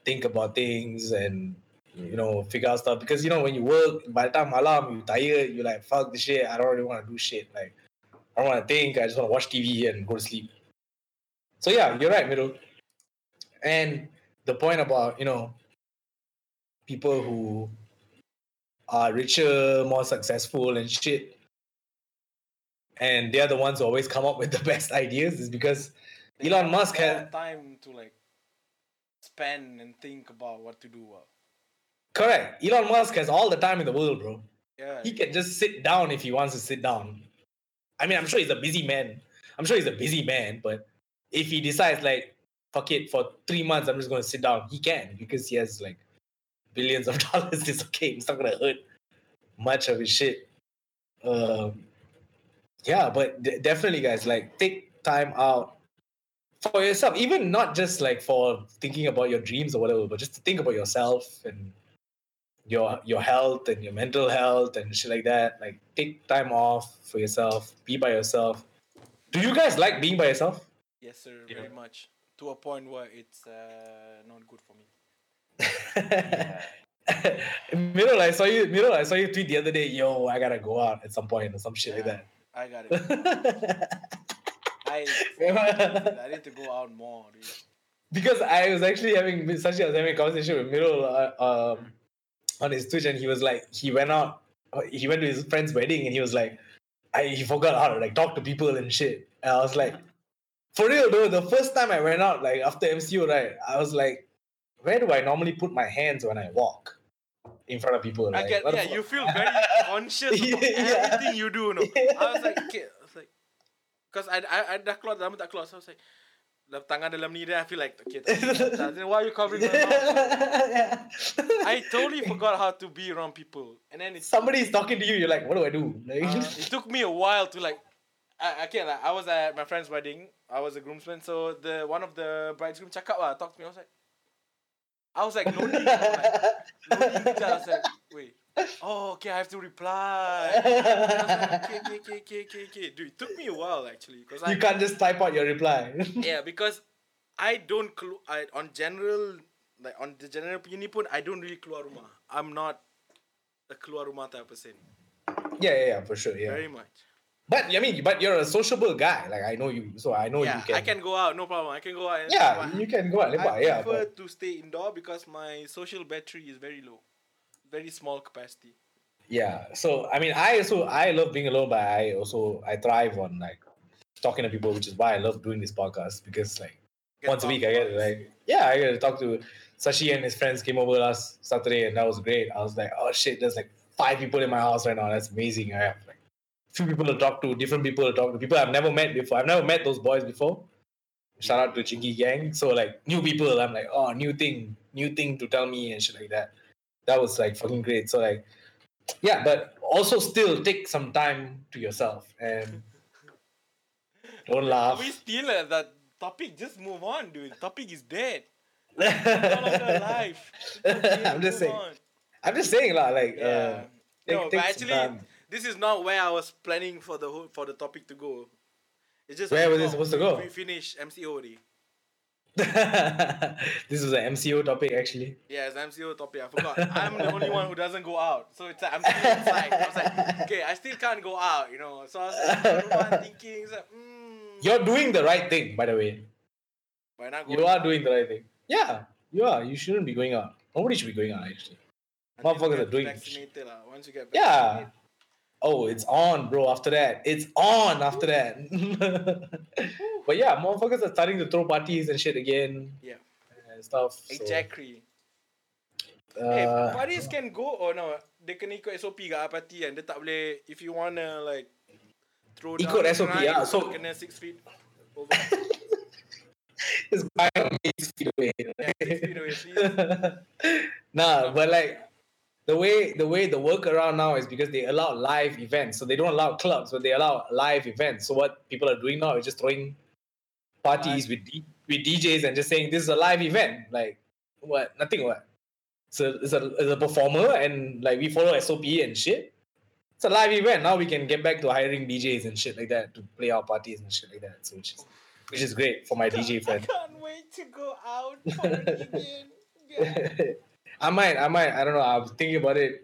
think about things and you know figure out stuff. Because you know when you work, by the time malam you tired, you're like fuck this shit. I don't really want to do shit. Like I don't want to think. I just want to watch TV and go to sleep. So yeah, you're right, Mirul. And the point about you know people who are richer, more successful, and shit and they're the ones who always come up with the best ideas is because They Elon Musk has time to like spend and think about what to do. uh. correct. Elon Musk has all the time in the world, bro. Yeah, He can just sit down if he wants to sit down. I mean, I'm sure he's a busy man. I'm sure he's a busy man, but if he decides like fuck it for three months, I'm just gonna sit down, he can because he has like billions of dollars. It's okay. It's not gonna hurt much of his shit. Um, yeah, but de- definitely, guys, like take time out for yourself, even not just like for thinking about your dreams or whatever, but just to think about yourself and your your health and your mental health and shit like that. Like take time off for yourself, be by yourself. Do you guys like being by yourself? yes, sir, Yeah. very much to a point where it's uh, not good for me. Mirul, I saw you. Mirul, I saw you tweet the other day. Yo, I gotta go out at some point or some shit Yeah. I got it. I I need to go out more. Dude. because I was actually having Sashi was having a conversation with Mirul uh, um, on his Twitch, and he was like, he went out, uh, he went to his friend's wedding, and he was like, I he forgot how to like talk to people and shit. And I was like, for real though, the first time I went out, like after MCO, right, I was like, where do I normally put my hands when I walk in front of people? I Like, get what yeah. You feel very conscious about Yeah. everything you do. No, I was like, okay, I was like, cause I I I dah keluar, lama tak keluar, so I was like, dalam tangan dalam ni, then I feel like, okay, then why are you covering my mouth? I totally forgot how to be around people, and then it's Somebody's talking to you, you're like, what do I do? Like, Uh, it took me a while to like. I, I can't like. I was at my friend's wedding. I was a groomsman, so the one of the bridegroom cakap lah, talked to me. I was like, I was like nodding. I'm like, nodding kejap. I was like, wait. Oh, okay. I have to reply. And I was like, okay, okay, okay, okay, okay, okay. Dude, it took me a while actually, because you I can't just type out your reply. yeah, because I don't clu- I on general like on the general punya ni pun I don't really keluar rumah. I'm not a keluar rumah type of person. yeah, yeah, yeah, for sure. Yeah. Very much. But I mean, but you're a sociable guy. Like I know you, so I know yeah, you can. I can go out, no problem. I can go out. And Yeah, you can go out. I lepak, yeah, prefer but, to stay indoor because my social battery is very low, very small capacity. yeah. So I mean, I also I love being alone, but I also I thrive on like talking to people, which is why I love doing this podcast because like Get once a week I get like yeah, I get to talk to Sashi and his friends came over last Saturday and that was great. I was like, oh shit, there's like five people in my house right now. That's amazing. I have few people to talk to, different people to talk to, people I've never met before. I've never met those boys before. Shout out to Chinky Gang. So like new people, I'm like, oh new thing, new thing to tell me and shit like that. That was like fucking great. So like yeah, but also still take some time to yourself and don't laugh. We still at that topic. Just move on, dude. Topic is dead. No longer alive. Okay, I'm just move saying. on. I'm just saying lah, like Yeah. uh, no, but actually, time. This is not where I was planning for the whole for the topic to go. It's just Where was it supposed to go? We finished MCO already. this was an MCO topic actually. Yeah, it's MCO topic. I forgot. I'm the only one who doesn't go out, so it's like I'm still inside. I was like, okay, I still can't go out, you know. So I was like, know, I'm thinking, it's like, mm, You're doing the right thing, by the way. why not You are out doing the right thing. Yeah, you are. You shouldn't be going out. Nobody should be going out actually. motherfuckers are doing- vaccinated lah. Once you get Yeah. Oh, it's on, bro. After that, it's on. After that. but yeah, motherfuckers are starting to throw parties and shit again. Yeah. And stuff. so- exactly. Uh, parties can go or no? Dia kena ikut SOP ah, party kan. Dia tak boleh if you wanna like throw Ikut down SOP, tonight, ah, so- kena six feet over. this guy makes feet away. yeah, six feet away, nah, but like the way the way the workaround now is because they allow live events. So they don't allow clubs, but they allow live events. So what people are doing now is just throwing parties with D- with DJs and just saying this is a live event. Like what? Nothing. What? So it's a it's a performer and like we follow SOP and shit. It's a live event. Now we can get back to hiring DJs and shit like that to play our parties and shit like that. So which is which is great for my DJ friend. I can't wait to go out party again. Yeah. I might, I might, I don't know. I was thinking about it.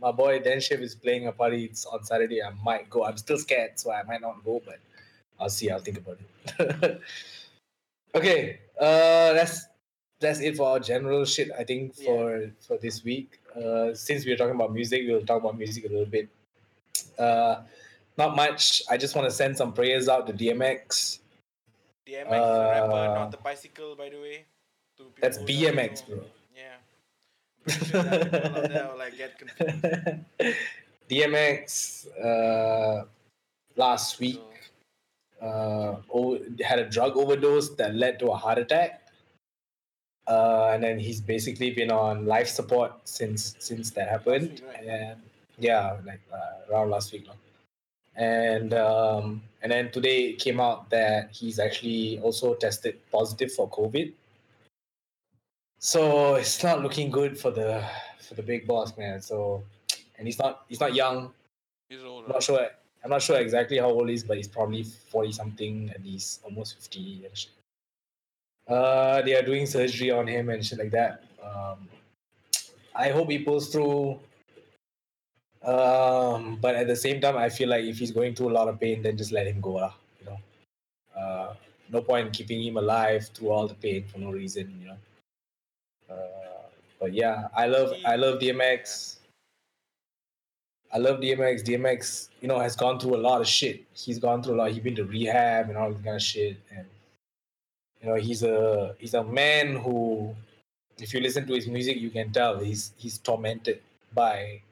My boy Dan Shiv is playing a party it's on Saturday. I might go. I'm still scared, so I might not go, but I'll see. I'll think about it. okay, uh, that's that's it for our general shit. I think Yeah. for for this week. Uh, since we are talking about music, we'll talk about music a little bit. Uh, not much. I just want to send some prayers out to DMX. DMX is a rapper, Uh, not the bicycle, by the way. That's BMX, bro. Yeah. Pretty sure that people will like get confused. DMX uh, last week uh, o- had a drug overdose that led to a heart attack. Uh, and then he's basically been on life support since since that happened. week, right? And yeah, like uh, around last week. no? And um, and then today it came out that he's actually also tested positive for COVID. So it's not looking good for the for the big boss man. So and he's not he's not young. he's old. I'm not sure. I'm not sure exactly how old he is, but he's probably forty something, at least almost fifty and shit. Uh, they are doing surgery on him and shit like that. Um, I hope he pulls through. Um, but at the same time, I feel like if he's going through a lot of pain, then just let him go, lah. You know, uh, no point keeping him alive through all the pain for no reason. You know. Uh, but yeah, I love I love DMX. I love DMX. DMX, you know, has gone through a lot of shit. He's gone through a lot. He's been to rehab and all this kind of shit. And you know, he's a he's a man who, if you listen to his music, you can tell he's he's tormented by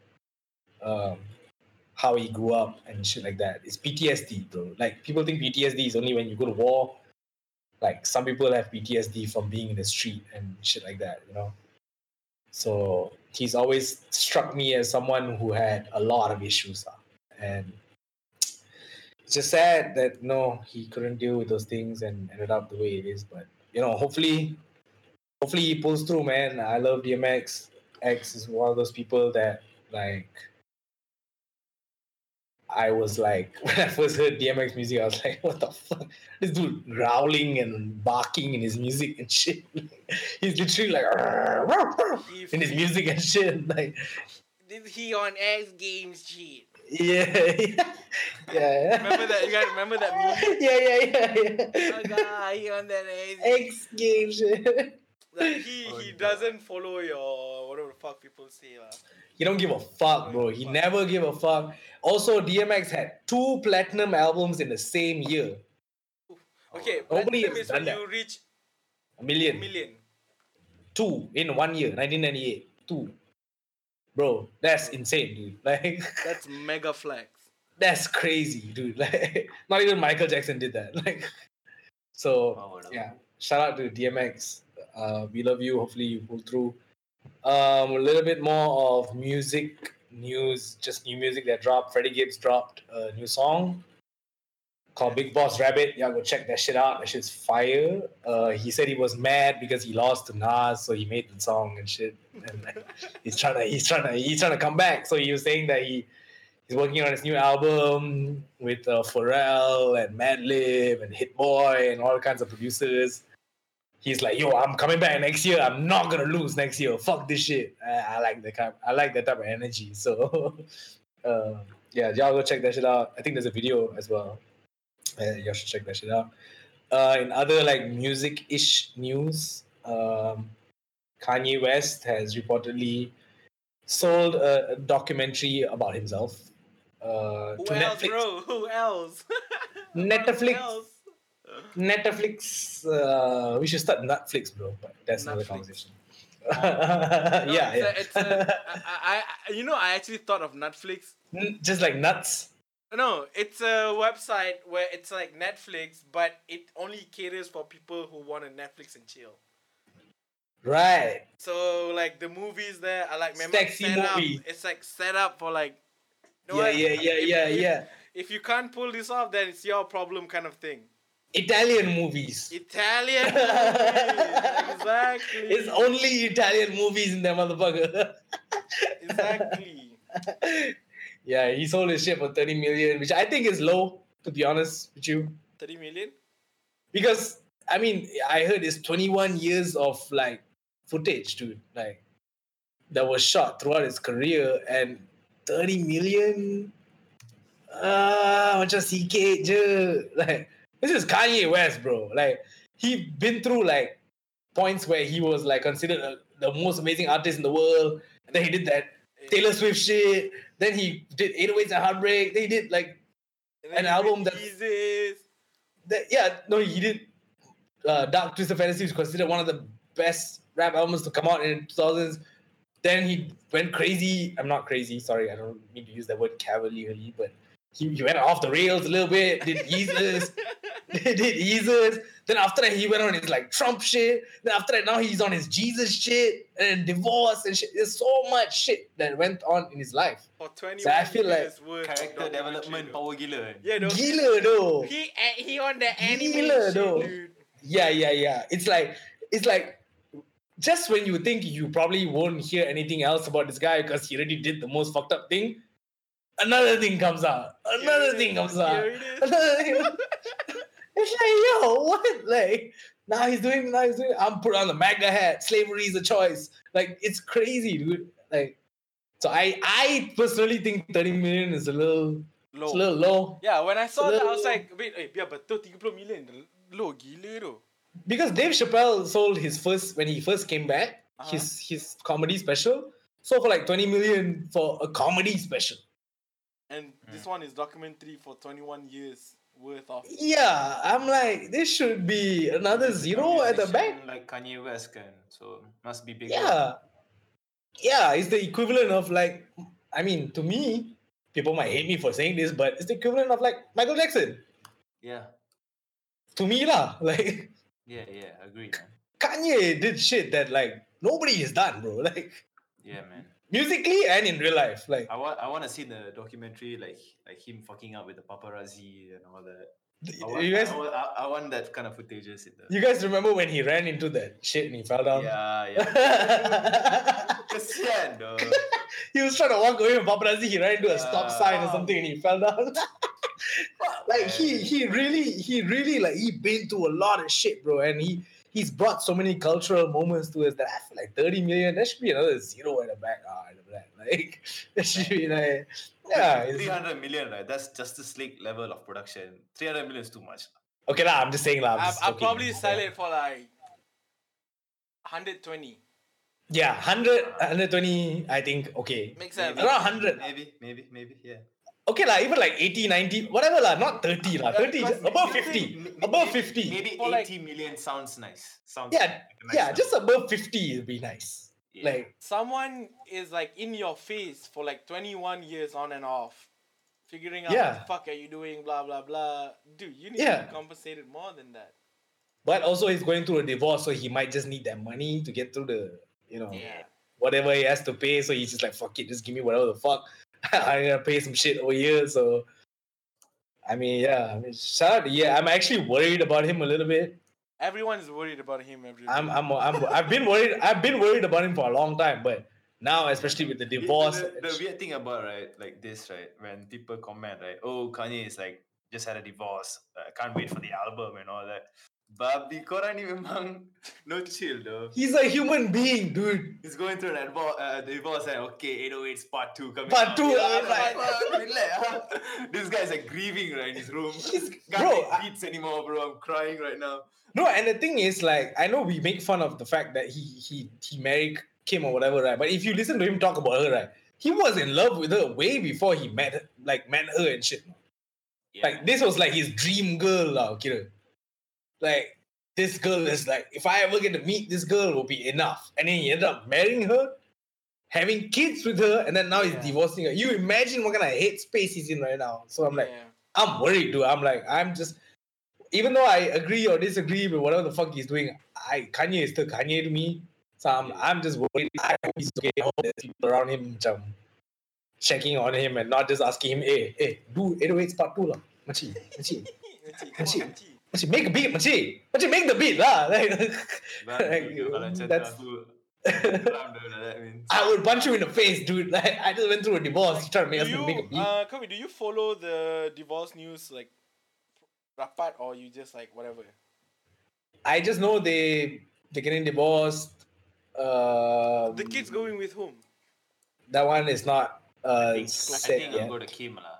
um, how he grew up and shit like that. It's PTSD, bro. Like people think PTSD is only when you go to war. Like some people have PTSD from being in the street and shit like that, you know. So he's always struck me as someone who had a lot of issues. ah. And it's just sad that no, he couldn't deal with those things and ended up the way it is. But you know, hopefully hopefully he pulls through, man. I love DMX. X is one of those people that like I was like when I first heard DMX music, I was like, what the fuck? This dude growling and barking in his music and shit. He's literally like If in his he- music and shit. Like Did he on X Games cheat? yeah, yeah, yeah. Remember that? You guys remember that meme? yeah, yeah, yeah, yeah. Oh god, he on that X. X Games. Like, he Oh, he God. doesn't follow your whatever the fuck people say lah. He don't give a fuck, bro. He never give a fuck. Also, DMX had two platinum albums in the same year. Okay, Nobody platinum has is when done that. you reach A a million. million. Two in one year, 1998. Two. Bro, that's insane, dude. Like, That's mega flex. that's crazy, dude. Like, not even Michael Jackson did that. Like, so Wow, wow. yeah, shout out to DMX. Uh, we love you. Hopefully, you pull through. Um, a little bit more of music news, just new music that dropped. Freddie Gibbs dropped a new song called Big Boss Rabbit. Y'all go check that shit out. That shit's fire. Uh, he said he was mad because he lost to Nas, so he made the song and shit. And like, he's trying to, he's trying to, he's trying to come back. So he was saying that he he's working on his new album with uh, Pharrell and Madlib and Hit Boy and all kinds of producers. He's like, yo, I'm coming back next year. I'm not gonna lose next year. Fuck this shit. I, I like the kind. I like that type of energy. So, uh, yeah, y'all go check that shit out. I think there's a video as well. Uh, y'all should check that shit out. Uh, in other like music-ish news, um, Kanye West has reportedly sold a, a documentary about himself uh, Who to else, Netflix. bro? Who else? Netflix. Who else? Netflix. Uh, we should start Netflix, bro. But that's another Netflix. conversation. No, yeah, it's yeah. A, it's a, I, I, you know, I actually thought of Netflix. Just like nuts. No, it's a website where it's like Netflix, but it only caters for people who want to Netflix and chill. Right. So like the movies there are like Sexy set up. It's like set up for like. you know Yeah, what? yeah, yeah, If- yeah, if- yeah. If you can't pull this off, then it's your problem, kind of thing. Italian movies. Italian movies, exactly. It's only Italian movies in that motherfucker. exactly. yeah, he sold his shit for 30 million, which I think is low, to be honest with you. Thirty million. Because I mean, I heard it's 21 years of like footage, dude. Like that was shot throughout his career and 30 million. Ah, macam sikit je. Like this is Kanye West, bro. Like he been through like points where he was like considered a, the most amazing artist in the world. And then he did that Taylor Swift shit. Then he did 808s and Heartbreak. Then he did like An album that- that, yeah, no, he did. Uh, Dark Twisted Fantasy is considered one of the best rap albums to come out in 2000s. Then he went crazy. I'm not crazy. Sorry, I don't mean to use that word cavalierly, but he, he went off the rails a little bit. Did Jesus, did Jesus. Then after that, he went on his like Trump shit. Then after that, now he's on his Jesus shit and divorce and shit. There's so much shit that went on in his life. For twenty. So I feel like years Character development power gila. Yeah, though. Gila though. He eh, he on the anime Gila, shit, though. dude. Yeah, yeah, yeah. It's like it's like just when you think you probably won't hear anything else about this guy because he already did the most fucked up thing, another thing comes out. Another thing comes out. it is. Another thing. it's like, yo, what? Like now he's doing now he's doing I'm put on the MAGA hat. Slavery is a choice. Like it's crazy, dude. Like so I I personally think 30 million is a little Low. it's a little low. Yeah, when I saw that, I was like, wait, eh, biar betul 30 million. Low gila because Dave Chappelle sold his first when he first came back, Uh-huh. his his comedy special, sold for like 20 million for a comedy special. And this mm. one is documentary for 21 years worth of. Yeah, I'm like, this should be another zero at the back. Like Kanye West can, So must be big. Yeah. Yeah, it's the equivalent of like, I mean, to me, people might hate me for saying this, but it's the equivalent of like Michael Jackson. Yeah. To me, lah. Like Yeah, yeah, agree, man. Kanye did shit that like nobody has done, bro. Like Yeah, man. Musically and in real life. Like I want I want to see the documentary like like him fucking up with the paparazzi and all that. I want, you guys I, want, I, want that kind of footages in the. You guys remember when he ran into that shit and he fell down? Yeah, yeah. Kesian though. he was trying to walk away from paparazzi. He ran into a stop Yeah. sign or something and he fell down. like he he really he really like he been through a lot of shit, bro. And he he's brought so many cultural moments to us that I feel like 30 million, that should be another zero at the back. Ah, at the back. Like that should be like yeah. 300 million, right? That's just Justice League level of production. 300 million is too much. Okay, lah, I'm just saying lah. I'm I'll, just I'll joking. probably sell it for like 120. Yeah, 100, 120, I think, okay. Makes sense. Around 100. Maybe, maybe, maybe, yeah. Okay, lah, even like 80, 90, whatever lah, not 30 lah, 30, Because above 50, maybe- above 50. Maybe For like- 80 million sounds nice. Sounds Yeah, like nice yeah, number. just above 50 would be nice. Yeah. Like, Someone is like in your face for like 21 years on and off. Figuring out Yeah. what the fuck are you doing, blah blah blah. Dude, you need Yeah. to be compensated more than that. but also he's going through a divorce, so he might just need that money to get through the, you know, Yeah. whatever he has to pay. So he's just like, fuck it, just give me whatever the fuck. I'm gonna pay some shit over here. So, I mean, yeah, I mean, shout out. to- Yeah, I'm actually worried about him a little bit. Everyone is worried about him every I'm, I'm, I'm, I've been worried. I've been worried about him for a long time, but now, especially with the The- divorce, The, the, weird thing about right, like this, right, when people comment, right, oh Kanye is like just had a divorce, uh, can't wait for the album and all that. Babi korang ni memang no chill though. he's a human being, dude. He's going through that advo- uh, divorce and okay, 808's part two coming. Part out. two, Yeah, I'm like- relax, huh? this guy's like grieving right in his room. He's- Can't bro, beats anymore, bro. I'm crying right now. No, and the thing is, like, I know we make fun of the fact that he he he married Kim or whatever, right? But if you listen to him talk about her, right, he was in love with her way before he met like met her and shit. Yeah. Like this was like his dream girl, lah, kira. Like this girl is like, if I ever get to meet this girl, will be enough. And then he ended up marrying her, having kids with her, and then now he's divorcing her. You imagine what kind of hate space he's in right now. So I'm like, yeah. I'm worried, dude. I'm like, I'm just, even though I agree or disagree with whatever the fuck he's doing, I Kanye is still Kanye to me. So I'm, I'm just worried. I hope he's okay. I hope there's people around him checking on him and not just asking him, hey, hey, do 808s part 2 lah. Machi, machi, Makcik, come Makcik. on, make a beat, machi. Machi, make the beat lah. Like, But like, you kalau macam that's, tu, geram dah, that means. I would punch you in the face, dude. Like, I just went through a divorce. You trying to make us Do make a you, beat. uh, Kami, do you follow the divorce news like rapat or you just like whatever? I just know they they're getting divorced. Uh, The kids going with whom? that one is not uh I think, I set think yet. I'll go to Kim lah.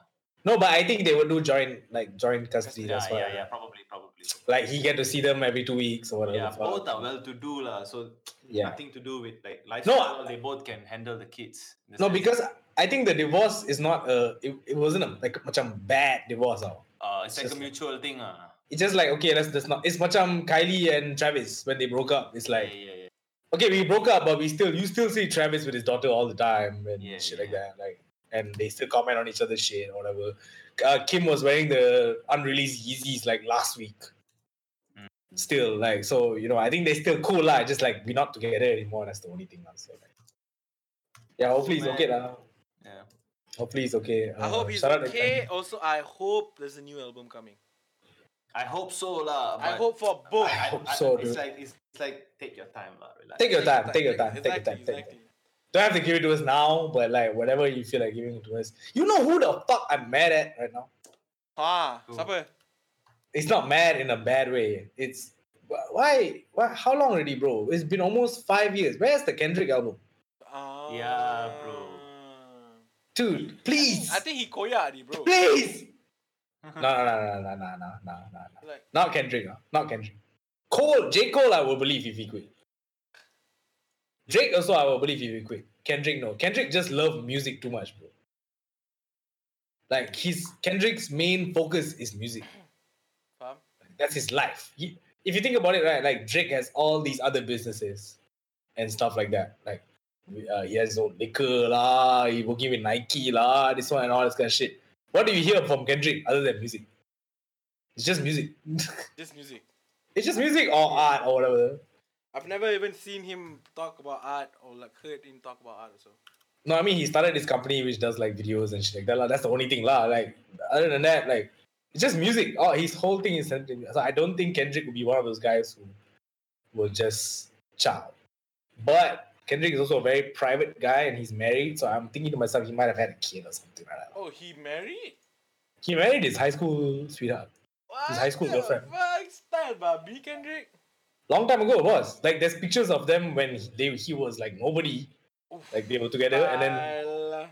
No, but I think they would do joint like joint custody. Yeah, That's yeah, yeah, probably, probably. Like he get to see them every two weeks or whatever. Yeah, both are well to do lah. So Yeah. nothing to do with like life. No, they both can handle the kids. the No, sense because I think the divorce is not a. It, it wasn't a like macam bad divorce. uh, it's like just a mutual thing ah. It's just like okay, let's just not. It's macam Kylie and Travis when they broke up. It's like yeah, yeah. okay, we broke up, but we still you still see Travis with his daughter all the time and Yeah, shit like that. Like and they still comment on each other's shit or whatever. Uh, Kim was wearing the unreleased Yeezys like last week. Mm. Still like so you know I think they're still cool lah. Just like we're not together anymore. That's the only thing. lah. So, like, yeah, hopefully he's man. okay lah. Yeah. Hopefully he's okay. I Uh, hope he's shout out to okay. Also, I hope there's a new album coming. I hope so lah. I hope for both. I hope I- so, It's dude. like it's, it's like take your time lah. Relax. Take your time. Take your time. Exactly, Take your time. Take your exactly. Time. Don't have to give it to us now, but like whatever you feel like giving it to us. You know who the fuck I'm mad at right now? Ah, Cool. siapa? It's not mad in a bad way. It's why? Why? How long already, bro? It's been almost five years. Where's the Kendrick album, Ah. Yeah, bro. dude? Please, I think he koyak di, bro. please. No, no, no, no, no, no, no, no, no, no. Like, Not Kendrick. ah. Not Kendrick. Cole, J Cole, I will believe if he quit. Drake also, I will believe if he quit. Kendrick, no. Kendrick just love music too much, bro. Like his Kendrick's main focus is music. That's his life. He, if you think about it, right, like Drake has all these other businesses and stuff like that. Like uh, he has his own liquor lah, he working with Nike lah, this one and all this kind of shit. What do you hear from Kendrick other than music? It's just music. Just music. it's just music or art or whatever. I've never even seen him talk about art or like heard him talk about art or so. No, I mean he started this company which does like videos and shit like that. lah. That's the only thing lah. Like other than that, like it's just music. Oh, his whole thing is centered. So I don't think Kendrick will be one of those guys who will just chow. But Kendrick is also a very private guy and he's married. So I'm thinking to myself, he might have had a kid or something like that. Oh, he married? He married his high school sweetheart. What high school the girlfriend. Fuck, style, baby Kendrick. Long time ago it was. Like there's pictures of them when they, he was like nobody. Oof. Like they were together and then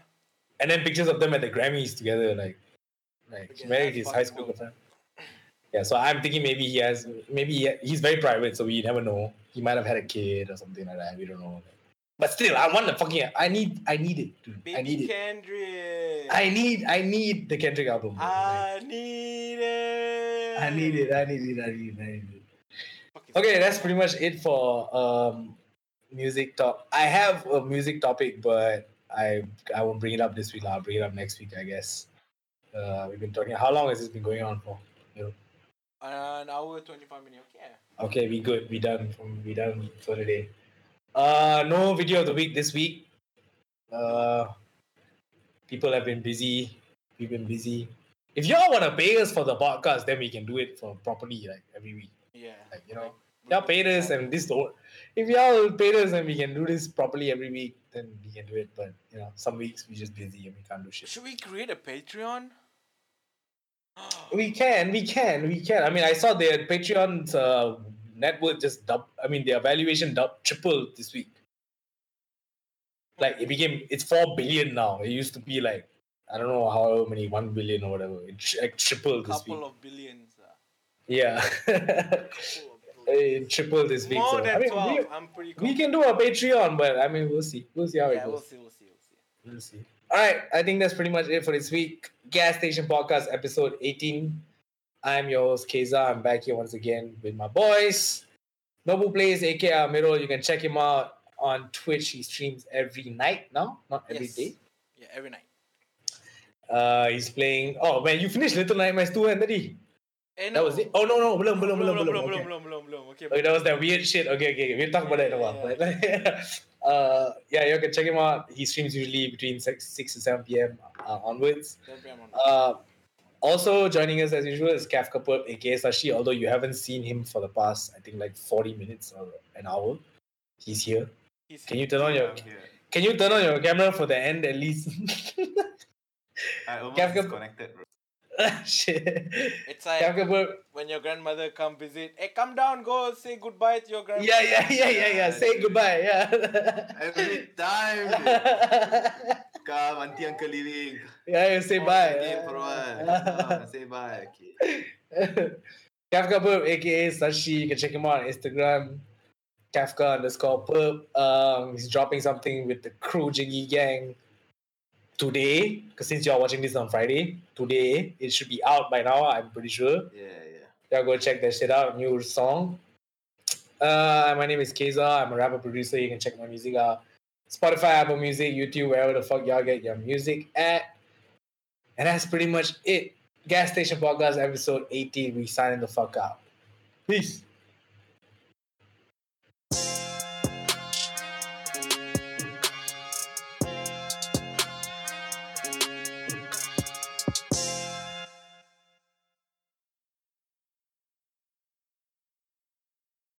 and then pictures of them at the Grammys together, like, like Okay, married his high school girlfriend. Yeah, so I'm thinking maybe he has, maybe he, he's very private, so we never know. He might have had a kid or something like that. We don't know. But still, I want the fucking. I need, I need it, dude. Baby I need it. Kendrick. I need, I need the Kendrick album. bro. Like, need it. I need it. I need it. I need it. I need it. Okay, that's pretty much it for um music top. I have a music topic, but I I won't bring it up this week. I'll bring it up next week, I guess. Uh, we've been talking. How long has this been going on for? You know? An hour, 25 minutes. Okay. Okay, we good. We done. From we done for the day. Uh, no video of the week this week. Uh, people have been busy. We've been busy. If y'all want to pay us for the podcast, then we can do it for properly, like every week. Yeah. Like you know, y'all paid us and this don't. If y'all paid us and we can do this properly every week, then we can do it. But you know, some weeks we just busy and we can't do shit. Should we create a Patreon? We can, we can, we can. I mean, I saw their Patreon's uh, net worth just dub. I mean, their valuation dub tripled this week. Like it became, it's four billion now. It used to be like I don't know how many, one billion or whatever. It like tripled this week. couple of billions. Yeah, couple of it tripled this week. More so, than I mean, 12. we, I'm pretty we can do a Patreon, but I mean, we'll see. We'll see how Yeah, it we'll goes. see, we'll see, we'll see. We'll see. All right, I think that's pretty much it for this week. Gas Station Podcast, episode 18. I'm your host, Keza. I'm back here once again with my boys. Nobu Plays, aka Amirul. You can check him out on Twitch. He streams every night now, not every Yes. day. Yeah, every night. Uh, he's playing. Oh man, you finished Little Nightmares 2 and tadi? Eh, That was it. Oh no no, belum belum belum belum, belum. belum, okay. belum, belum, belum. Okay. Okay, that was that weird shit. Okay, okay, okay. we'll talk about that in a while. Yeah, But, uh, yeah, you can check him out. He streams usually between six, 6 to 7 p.m. Uh, onwards. Don't pay him on- Uh, also joining us as usual is Kafka Purp, aka Sashi. Although you haven't seen him for the past, I think like 40 minutes or an hour. He's here. He's- Can you turn on your Can you turn on your camera for the end at least? I almost Kafka- disconnected, bro. Shit. It's like Kafka Purp. when your grandmother come visit. Hey, come down, go say goodbye to your grandmother. Yeah, yeah, yeah, yeah, yeah. Say goodbye. Yeah. Every time. Come, auntie, uncle leaving. yeah, say Oh, bye. again for a while. Oh, say bye. Okay. Kafka Perp, aka Sashi. You can check him out on Instagram. Kafka underscore Perp. Um, he's dropping something with the crew Jiggy Gang today. Because since you're watching this on Friday, today it should be out by now. I'm pretty sure. Yeah, yeah. Yeah, go check that shit out. New song. Uh, my name is Keza. I'm a rapper producer. You can check my music out. Spotify, Apple Music, YouTube, wherever the fuck y'all get your music at. And that's pretty much it. Gas Station Podcast, episode 18. We signing the fuck out. Peace.